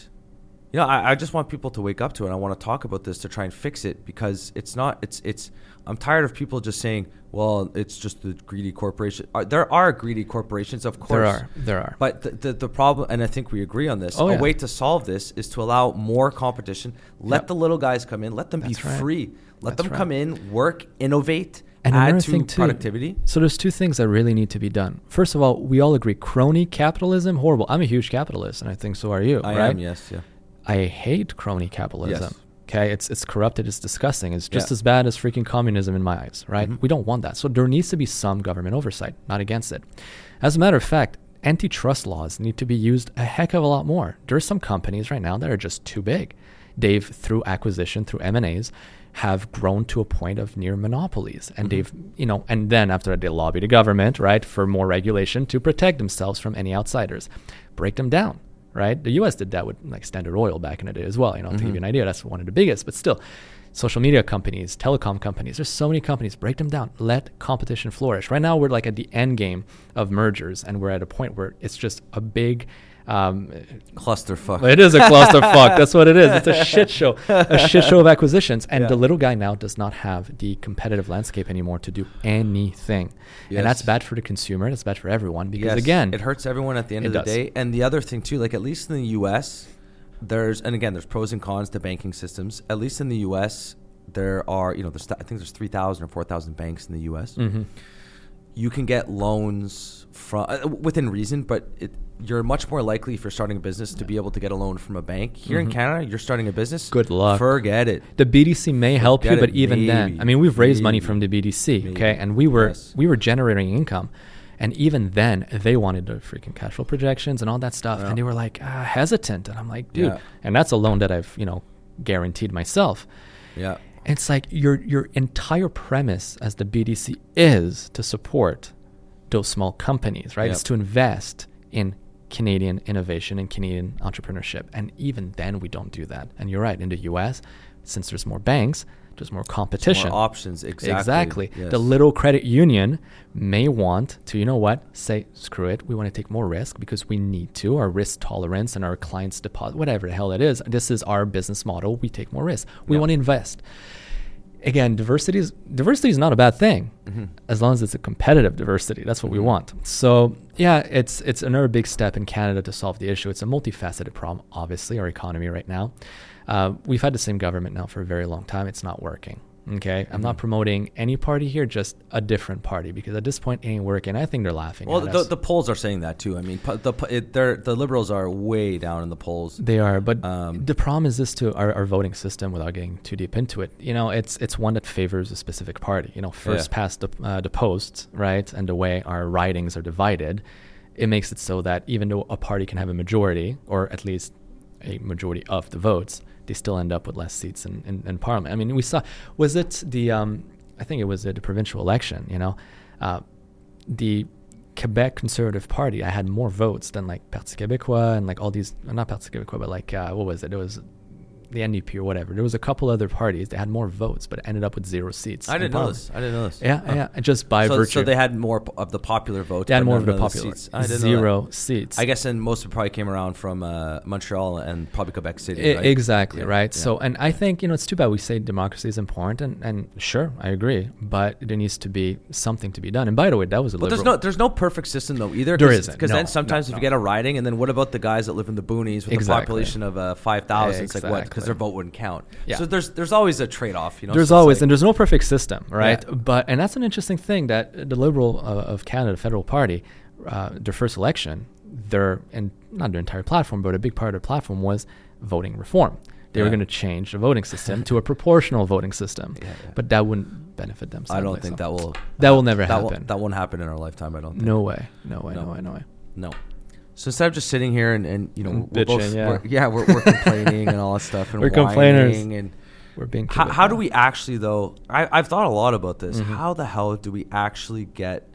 you know, I, I just want people to wake up to it. I want to talk about this to try and fix it because it's not. It's it's. I'm tired of people just saying, "Well, it's just the greedy corporation." Uh, there are greedy corporations, of course. There are. There are. But the, the, the problem, and I think we agree on this. Oh, a yeah. way to solve this is to allow more competition. Let Yep. the little guys come in. Let them That's be right. free. Let That's them right. come in, work, innovate, And add another to thing too, productivity. So there's two things that really need to be done. First of all, we all agree crony capitalism horrible. I'm a huge capitalist, and I think so are you. I right? am. Yes. Yeah. I hate crony capitalism. Yes. Okay, it's it's corrupted, it's disgusting. It's just Yeah. as bad as freaking communism in my eyes, right? Mhm. We don't want that. So there needs to be some government oversight, not against it. As a matter of fact, antitrust laws need to be used a heck of a lot more. There are some companies right now that are just too big. They've through acquisition, through M&As, have grown to a point of near monopolies and Mhm. they've you know and then after that they lobby the government right for more regulation to protect themselves from any outsiders break them down right? The U.S. did that with like Standard Oil back in the day as well. You know, to give mm-hmm. you an idea, that's one of the biggest. But still, social media companies, telecom companies, there's so many companies. Break them down. Let competition flourish. Right now, we're like at the end game of mergers, and we're at a point where it's just a big. Um, Clusterfuck. it is a clusterfuck. That's what it is. It's a *laughs* shit show. A shit show of acquisitions. And Yeah. the little guy now does not have the competitive landscape anymore to do anything. And that's bad for the consumer. That's bad for everyone because Yes, again, it hurts everyone at the end of the does. day. And the other thing too, like at least in the U.S., there's and again, there's pros and cons to banking systems. At least in the U.S., there are you know there's I think there's three thousand or four thousand banks in the U.S. Mhm. You can get loans from uh, within reason, but it, you're much more likely if you're starting a business to be able to get a loan from a bank. Here in Mhm. Canada, you're starting a business. Good luck. Forget it. the BDC may help you, but even then, I mean, we've raised money from the BDC, okay, and we were yes. we were generating income, and even then, they wanted the freaking cash flow projections and all that stuff, Yeah. and they were like uh, hesitant, and I'm like, dude, Yeah. and that's a loan that I've you know guaranteed myself. Yeah. It's like your your entire premise as the BDC is to support those small companies, right? Yep. It's to invest in Canadian innovation and Canadian entrepreneurship. And even then we don't do that. And you're right, in the US, since there's more banks, there's more competition. More options. Exactly. Exactly. Yes. The little credit union may want to, you know what, say, screw it, we want to take more risk because we need to, our risk tolerance and our clients' deposit, whatever the hell it is. This is our business model. We take more risk. We Yeah. want to invest. Again, diversity is diversity is not a bad thing, Mhm. as long as it's a competitive diversity. That's what we Mhm. want. So yeah, it's it's another big step in Canada to solve the issue. It's a multifaceted problem. Obviously, our economy right now. Uh, we've had the same government now for a very long time. It's not working. Okay, I'm not Mhm. promoting any party here, just a different party because at this point it ain't working. I think they're laughing. Well, at the, the polls are saying that too. I mean, the it, they're, the liberals are way down in the polls. They are, but Um, the problem is this to our, our voting system. Without getting too deep into it, you know, it's it's one that favors a specific party. You know, first Yeah. past the uh, the post, right, and the way our ridings are divided, it makes it so that even though a party can have a majority or at least a majority of the votes, they still end up with less seats in, in, in parliament. I mean, we saw was it the um, I think it was the, provincial election. You know, uh, the Quebec Conservative Party, I had more votes than like Parti Québécois and like all these, not Parti Québécois, but like, uh, what was it? It was the NDP or whatever. There was a couple other parties that had more votes, but it ended up with zero seats. I didn't know this. I didn't know this. Yeah, Huh. yeah, just by so, virtue. so they had more of the popular vote. They had more of the popular. seats. I didn't know that. Zero seats. I guess, and most of it probably came around from uh, Montreal and probably Quebec City. I- right? Exactly Yeah, right. yeah. So, and I think you know it's too bad we say democracy is important, and, and sure, I agree, but there needs to be something to be done. And by the way, that was a But there's no there's no perfect system though either. There isn't. because No, then sometimes no, if no. you get a riding, and then what about the guys that live in the boonies with Exactly. a population of uh, five thousand? It's like what? Because their vote wouldn't count. Yeah. So there's there's always a trade off. You know. there's So always like- and there's no perfect system, right? Yeah. But and that's an interesting thing that the Liberal uh, of Canada Federal Party, uh, their first election, their and not their entire platform, but a big part of their platform was voting reform. They were going to change the voting system to a proportional voting system, *laughs* Yeah, yeah. but that wouldn't benefit them. I don't think so. that will. That will never that happen. Won't, that won't happen in our lifetime. I don't. think. No way, no way, no, No. way, no way. No. So instead of just sitting here and, and you know And we're both bitching, yeah. we're, yeah we're, we're complaining and all that stuff *laughs* and We're complainers. and We're being. how, how do we actually though I, I've thought a lot about this Mhm. how the hell do we actually get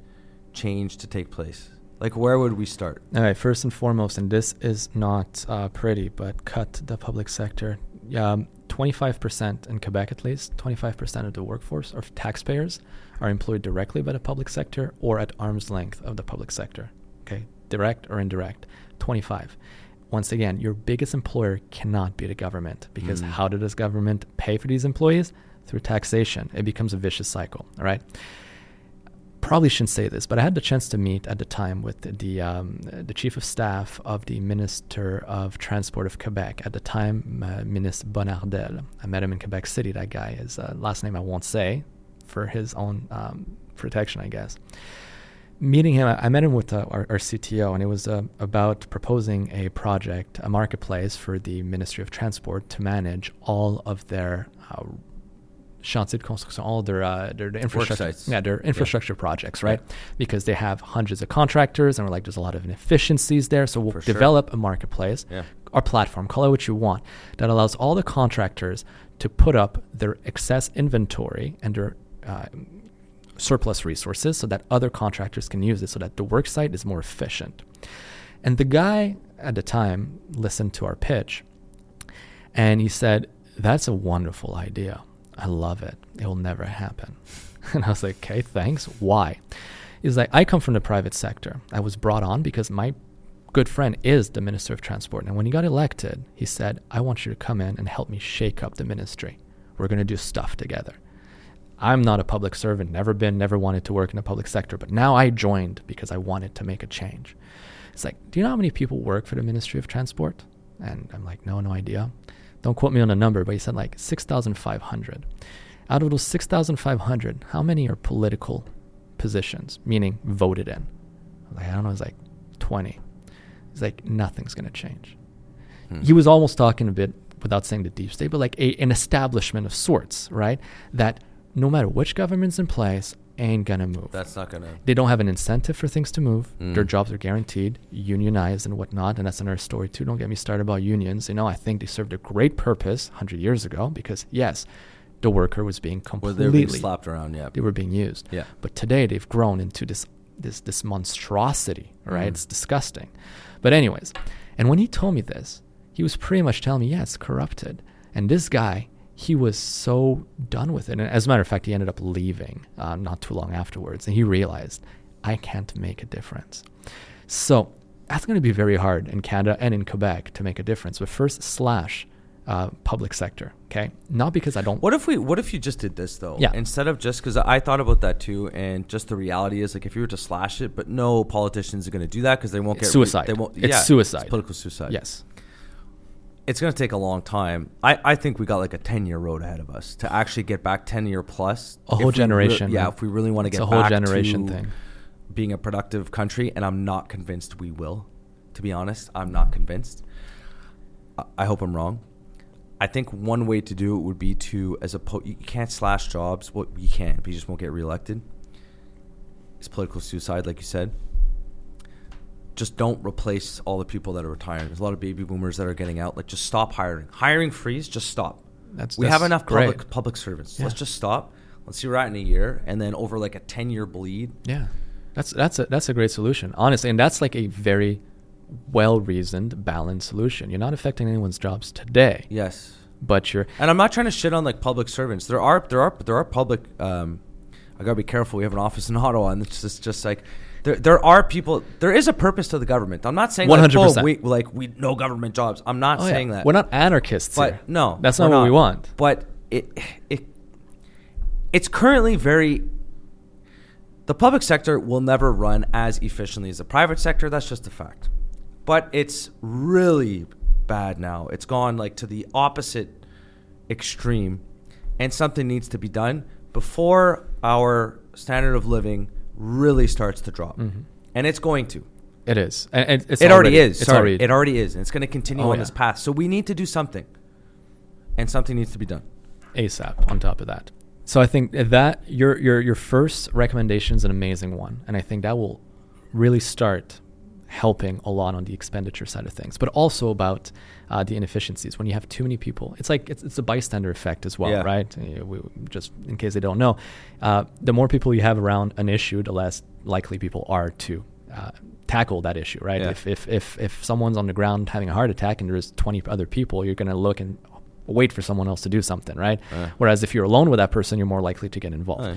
change to take place Like, where would we start? All right, first and foremost, and this is not uh, pretty, but cut the public sector. Um, 25% in Quebec, at least, 25% of the workforce or taxpayers are employed directly by the public sector or at arm's length of the public sector. Direct or indirect. 25. Once again, your biggest employer cannot be the government because Mm. how does this government pay for these employees? Through taxation. It becomes a vicious cycle. All right probably shouldn't say this, but I had the chance to meet at the time with the um, the chief of staff of the Minister of Transport of Quebec at the time, uh, Ministre Bonnardel. I met him in Quebec City. That guy, his uh, last name I won't say, for his own um, protection, I guess. Meeting him, I met him with uh, our, our CTO, and it was uh, about proposing a project, a marketplace for the Ministry of Transport to manage all of their uh, chantier de construction, all their uh, their, their infrastructure, yeah, their infrastructure projects, right? Yeah. Because they have hundreds of contractors, and we're like, there's a lot of inefficiencies there. So we'll For sure. develop a marketplace, Yeah. or platform, call it what you want, that allows all the contractors to put up their excess inventory and their uh, surplus resources, so that other contractors can use it, so that the work site is more efficient. And the guy at the time listened to our pitch, and he said, "That's a wonderful idea." I love it. It will never happen. *laughs* And I was like, okay, thanks. Why? He's like, I come from the private sector. I was brought on because my good friend is the Minister of Transport. And when he got elected, he said, I want you to come in and help me shake up the ministry. We're going to do stuff together. I'm not a public servant, never been, never wanted to work in the public sector, but now I joined because I wanted to make a change. It's like, do you know how many people work for the Ministry of Transport? And I'm like, no, no idea. Don't quote me on the number, but he said like 6,500. Out of those 6,500, how many are political positions, meaning voted in? I'm Like, I don't know, it's like 20. He's like, nothing's going to change. Hmm. He was almost talking a bit, without saying the deep state, but like a, an establishment of sorts, right? That no matter which government's in place, ain't to move. That's not gonna. They don't have an incentive for things to move. Their Mm. jobs are guaranteed, unionized and whatnot, and that's another story too. Don't get me started about unions. You know, I think they served a great purpose 100 years ago because yes, the worker was being completely they're being slapped around. Yeah. they were being used. Yeah. But today they've grown into this this this monstrosity, right? Mm. It's disgusting. But anyways, and when he told me this, he was pretty much telling me, yeah, corrupted. And this guy, he was so done with it. And as a matter of fact, he ended up leaving uh, not too long afterwards, and he realized I can't make a difference. So that's going to be very hard in Canada and in Quebec to make a difference. But first, slash uh, public sector. Okay, not because I don't. What if we? What if you just did this though? Yeah. Instead of just because I thought about that too, and just the reality is like if you were to slash it, but no politicians are going to do that because they won't get suicide. They won't. It's yeah, suicide. It's political suicide. Yes. It's going to take a long time. I, I think we got like a ten year road ahead of us to actually get back ten year plus. A whole we re- generation, yeah, if we really want to get a whole generation thing. being a productive country, and I'm not convinced we will. To be honest, I'm not convinced. I, I hope I'm wrong. I think one way to do it would be to, as a po- you can't slash jobs. Well, you can, but you just won't get reelected. It's political suicide, like you said. Just don't replace all the people that are retiring. There's a lot of baby boomers that are getting out. Like, just stop hiring. Hiring freeze. Just stop. That's we that's have enough great. public public servants. Yeah. Let's just stop. Let's see where we're at in a year, and then over like a ten year bleed. Yeah, that's that's a that's a great solution, honestly, and that's like a very well reasoned, balanced solution. You're not affecting anyone's jobs today, Yes. but you're And I'm not trying to shit on like public servants. There are there are there are public. Um, I gotta be careful. We have an office in Ottawa, and it's just just like there there are people. There is a purpose to the government. I'm not saying like, 100%. oh, we like we no government jobs. I'm not Oh, yeah. saying that. We're not anarchists But here. no, that's not what we want. But it it it's currently very. The public sector will never run as efficiently as the private sector. That's just a fact. But it's really bad now. It's gone like to the opposite extreme, and something needs to be done before our standard of living really starts to drop, Mm-hmm. and it's going to. It is, and it's it already, is. It's Sorry, already it already is, and it's going to continue Oh, on yeah. this path. So we need to do something, and something needs to be done. ASAP on top of that. So I think that your your your first recommendation is an amazing one, and I think that will really start helping a lot on the expenditure side of things, but also about uh, the inefficiencies. When you have too many people, it's like it's, it's a bystander effect as well, Yeah. right? Uh, we, just in case they don't know, uh, the more people you have around an issue, the less likely people are to uh, tackle that issue, right? Yeah. If, if if if someone's on the ground having a heart attack and there's 20 other people, you're going to look and wait for someone else to do something, right? Yeah. Whereas if you're alone with that person, you're more likely to get involved. Oh,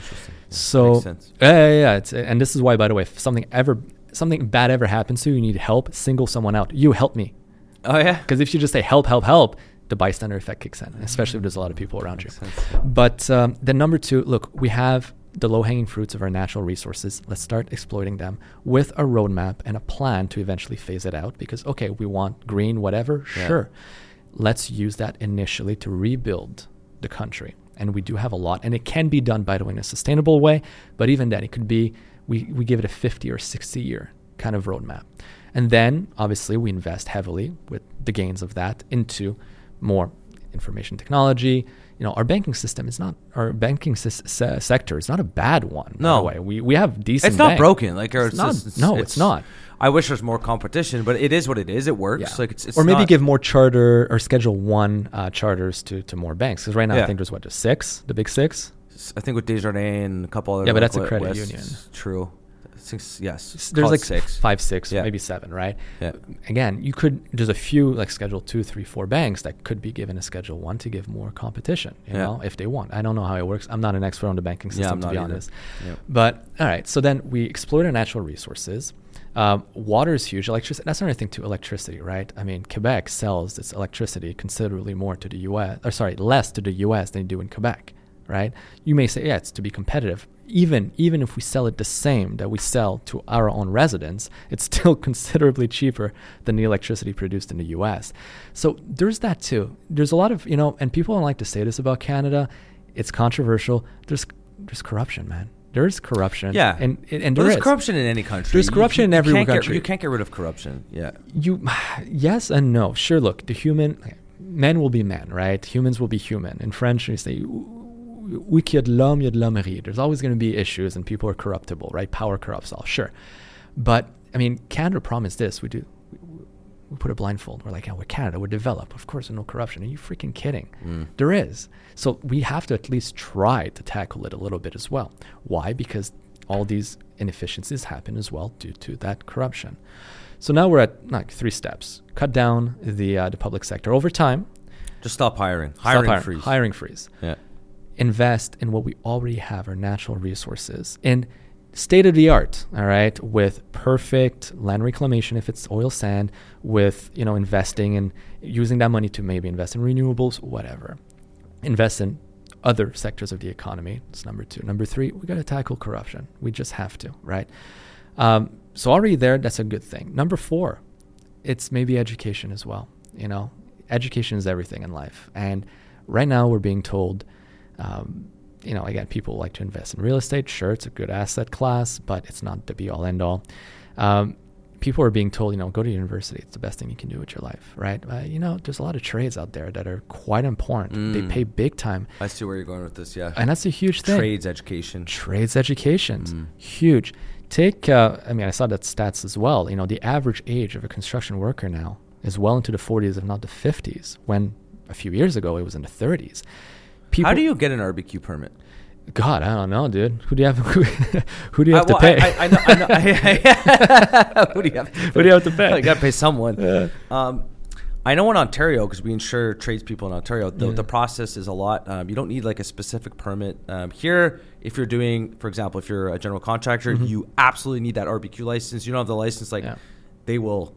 So yeah, yeah, yeah. It's, and this is why, by the way, if something ever something bad ever happens to you, you need help. Single someone out. You help me, Oh yeah. because if you just say help, help, help, the bystander effect kicks in, especially if there's a lot of people around you. Sense. But um, then number two, look, we have the low-hanging fruits of our natural resources. Let's start exploiting them with a roadmap and a plan to eventually phase it out. Because okay, we want green, whatever, Yeah. sure. Let's use that initially to rebuild the country. And we do have a lot, and it can be done, by the way, in a sustainable way. But even then, it could be we, we give it a 50 or 60 year kind of roadmap. And then, obviously, we invest heavily with the gains of that into more information technology. You know, our banking system is not our banking sys- se- sector is not a bad one. by No. the way. we we have decent. It's not bank. broken. Like or It's not- just- no, it's not. I wish there's more competition, but it is what it is. It works. Yeah. Like it's, it's or maybe not- give more charter or schedule one uh, charters to, to more banks because right now I think there's what just six, the big six. I think with Desjardins and a couple other. Yeah, but that's a credit West- union. True. Six, yes. There's like six. five, six, Yeah. maybe seven, right? Yeah. Again, you could there's a few like schedule two, three, four banks that could be given a schedule one to give more competition. You Yeah. know, if they want. I don't know how it works. I'm not an expert on the banking system Yeah, to be either. honest. Yeah. But all right, so then we exploit our natural resources. Um, water is huge. Electricity. That's another thing too. Electricity, right? I mean, Quebec sells its electricity considerably more to the U.S. or sorry, less to the U.S. than you do in Quebec, right? You may say, yeah, it's to be competitive. Even even if we sell it the same that we sell to our own residents, it's still *laughs* considerably cheaper than the electricity produced in the U.S. So there's that too. There's a lot of you know, and people don't like to say this about Canada. It's controversial. There's there's corruption, man. There's corruption. Yeah. and and, there there's is. corruption in any country. There's You- corruption you in every can't get- country. you can't get rid of corruption. Yeah. you *sighs* yes and no sure look the human men will be men right humans will be human in french we say oui qu'il y a de l'homme il y a de l'hommerie there's always going to be issues and people are corruptible right power corrupts all sure but i mean canada promised this we do we, put a blindfold we're like yeah we're canada we're developed of course there's no corruption are you freaking kidding Mm. there is so we have to at least try to tackle it a little bit as well why because all these inefficiencies happen as well due to that corruption so now we're at like three steps. Cut down the uh, the public sector over time. Just stop hiring. Stop Hiring hiring, freeze. Hiring freeze. Yeah. Invest in what we already have, our natural resources, in state of the art. All right, with perfect land reclamation if it's oil sand, with you know investing and using that money to maybe invest in renewables, whatever. Invest in other sectors of the economy. That's number two. Number three, we got to tackle corruption. We just have to, right? Um, so already there, that's a good thing. Number four, it's maybe education as well. You know, education is everything in life, and right now we're being told, um, you know, again, people like to invest in real estate. Sure, it's a good asset class, but it's not the be all end all. Um, people are being told, you know, go to university. It's the best thing you can do with your life, right? Uh, you know, there's a lot of trades out there that are quite important. They Mm. pay big time, I see where you're going with this. Yeah. and that's a huge thing Trades education. trades education Mm. huge take uh, i mean i saw that stats as well you know the average age of a construction worker now is well into the 40s if not the 50s when a few years ago it was in the 30s people How do you get an RBQ permit? god i don't know dude who do you have *laughs* who, who do you have I, to pay I, I, I know. I know *laughs* *laughs* who do you have to Who do you have to pay? You got to pay someone. Yeah. Um, I know in Ontario because we insure tradespeople in Ontario. The, Yeah. the process is a lot. Um, you don't need like a specific permit um, here. If you're doing, for example, if you're a general contractor, you absolutely need that RBQ license. You don't have the license, like Mm-hmm. Yeah. they will,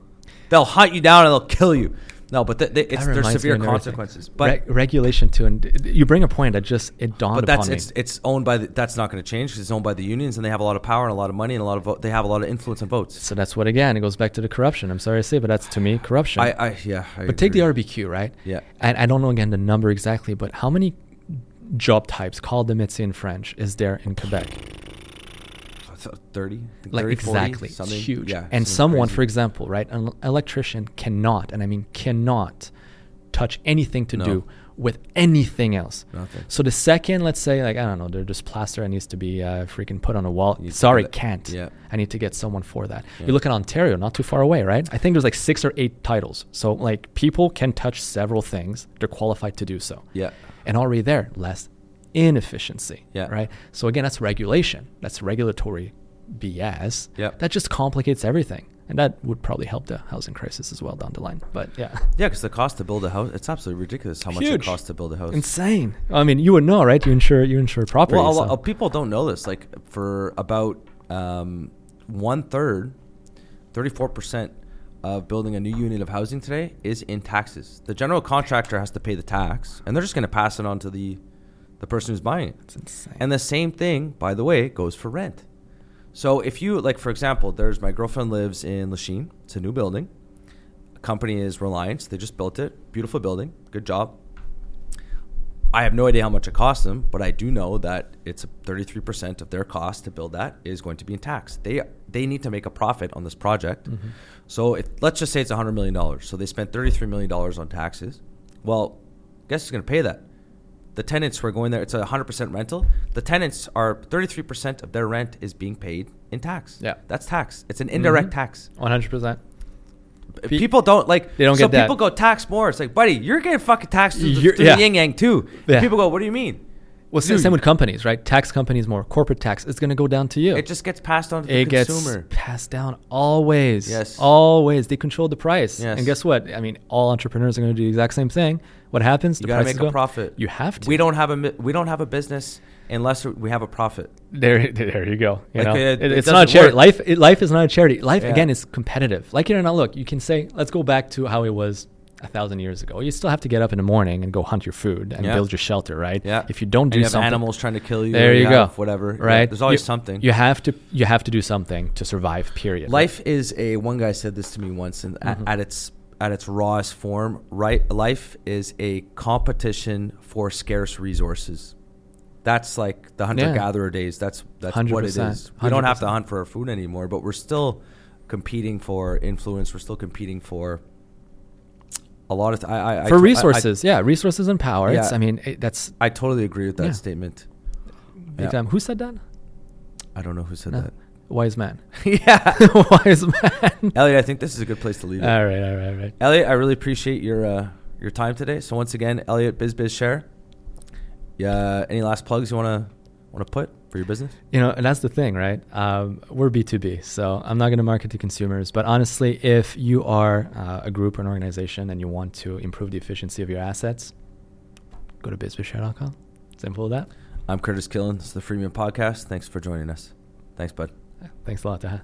they'll hunt you down and they'll kill you. No, but th- th- it's there's severe consequences. But Reg- regulation too and you bring a point that just it dawned but that's upon it's me it's owned by the, that's not going to change because it's owned by the unions and they have a lot of power and a lot of money and a lot of vote. They have a lot of influence and votes. so that's what again it goes back to the corruption i'm sorry to say but that's to me corruption I, I yeah. I But take the. RBQ, right? Yeah. And I don't know again the number exactly, but how many job types called the métier in French is there in Quebec? Thirty, Like 30, 40, exactly, it's huge. Yeah, and someone, crazy. for example, right, an electrician cannot, and I mean cannot, touch anything to No. do with anything else. Nothing. So the second, let's say, like I don't know, there's just plaster that needs to be uh, freaking put on a wall. Sorry, can't. Yeah. I need to get someone for that. Yeah. You look at Ontario, not too far away, right? I think there's like six or eight titles. So like people can touch several things. They're qualified to do so. Yeah. And already there, less inefficiency. Yeah. Right. So again, that's regulation. That's regulatory BS. Yep. That just complicates everything. and that would probably help the housing crisis as well down the line. But yeah, Yeah, because the cost to build a house, it's absolutely ridiculous how much it Huge. costs to build a house. insane. I mean, you would know, right? You insure you insure property. Well, so- people don't know this. Like for about um, one third, thirty-four percent of building a new unit of housing today is in taxes. The general contractor has to pay the tax, and they're just going to pass it on to the the person who's buying it. it's insane. And the same thing, by the way, goes for rent. So if you like, for example, there's my girlfriend lives in Lachine. It's a new building. company is Reliance. They just built it. Beautiful building. Good job. I have no idea how much it cost them, but I do know that it's 33% of their cost to build that is going to be in tax. They they need to make a profit on this project. Mm-hmm. So if, let's just say it's 100 million dollars. So they spent 33 million dollars on taxes. Well, guess who's going to pay that? The tenants who are going there. It's a 100% rental. The tenants are 33% of their rent is being paid in tax. Yeah. that's tax. It's an indirect Mhm. tax. One hundred percent. Pe- People don't like. They don't so get that. people go tax more. It's like, buddy, you're getting fucking taxed through, the, yeah. the yin yang too. Yeah. People go, what do you mean? Well, Dude. same with companies, right? Tax companies more corporate tax. It's going to go down to you. It just gets passed on to the it gets passed down always. Yes. always. They control the price. Yes. And guess what? I mean, all entrepreneurs are going to do the exact same thing. What happens? You got to make a profit. You have to. We don't have a we don't have a business unless we have a profit. There, there you go. You Like, know, it- It- it it's not a charity. work. Life, it, life is not a charity. Life Yeah. again is competitive. Like it or not, look, you can say, let's go back to how it was a thousand years ago. You still have to get up in the morning and go hunt your food and Yeah. build your shelter, right? Yeah. If you don't do you have something, animals trying to kill you. there or you, go. Whatever. Yeah, Right. There's always You- something. You have to. You have to do something to survive. Period. Life is a one guy said this to me once, and Mhm. at, at its at its rawest form, right? Life is a competition for scarce resources. That's like the hunter gatherer days. That's that's what it 100%, is. We don't have to hunt for our food anymore, but we're still competing for influence. We're still competing for a lot of. Th- I, I, I for I- resources. yeah, resources and power. Yeah. I mean, it, that's I, totally agree with that Yeah. statement. big Yeah. time. Who said that? I don't know who said No. that. Wise man. *laughs* *laughs* yeah, Wise man. Elliot. I think this is a good place to leave it. all right. All right. All right. Elliot, I really appreciate your uh, your time today. So once again, Elliot BizBiz Share. Yeah, any last plugs you wanna wanna put for your business? You know, and that's the thing, right? Um, we're B2B, so I'm not going to market to consumers. But honestly, if you are uh, a group or an organization and you want to improve the efficiency of your assets, go to bizbizshare.com. Simple as that. I'm Curtis Killen. This is the Freemium Podcast. Thanks for joining us. Thanks, bud. Thanks a lot, Taha.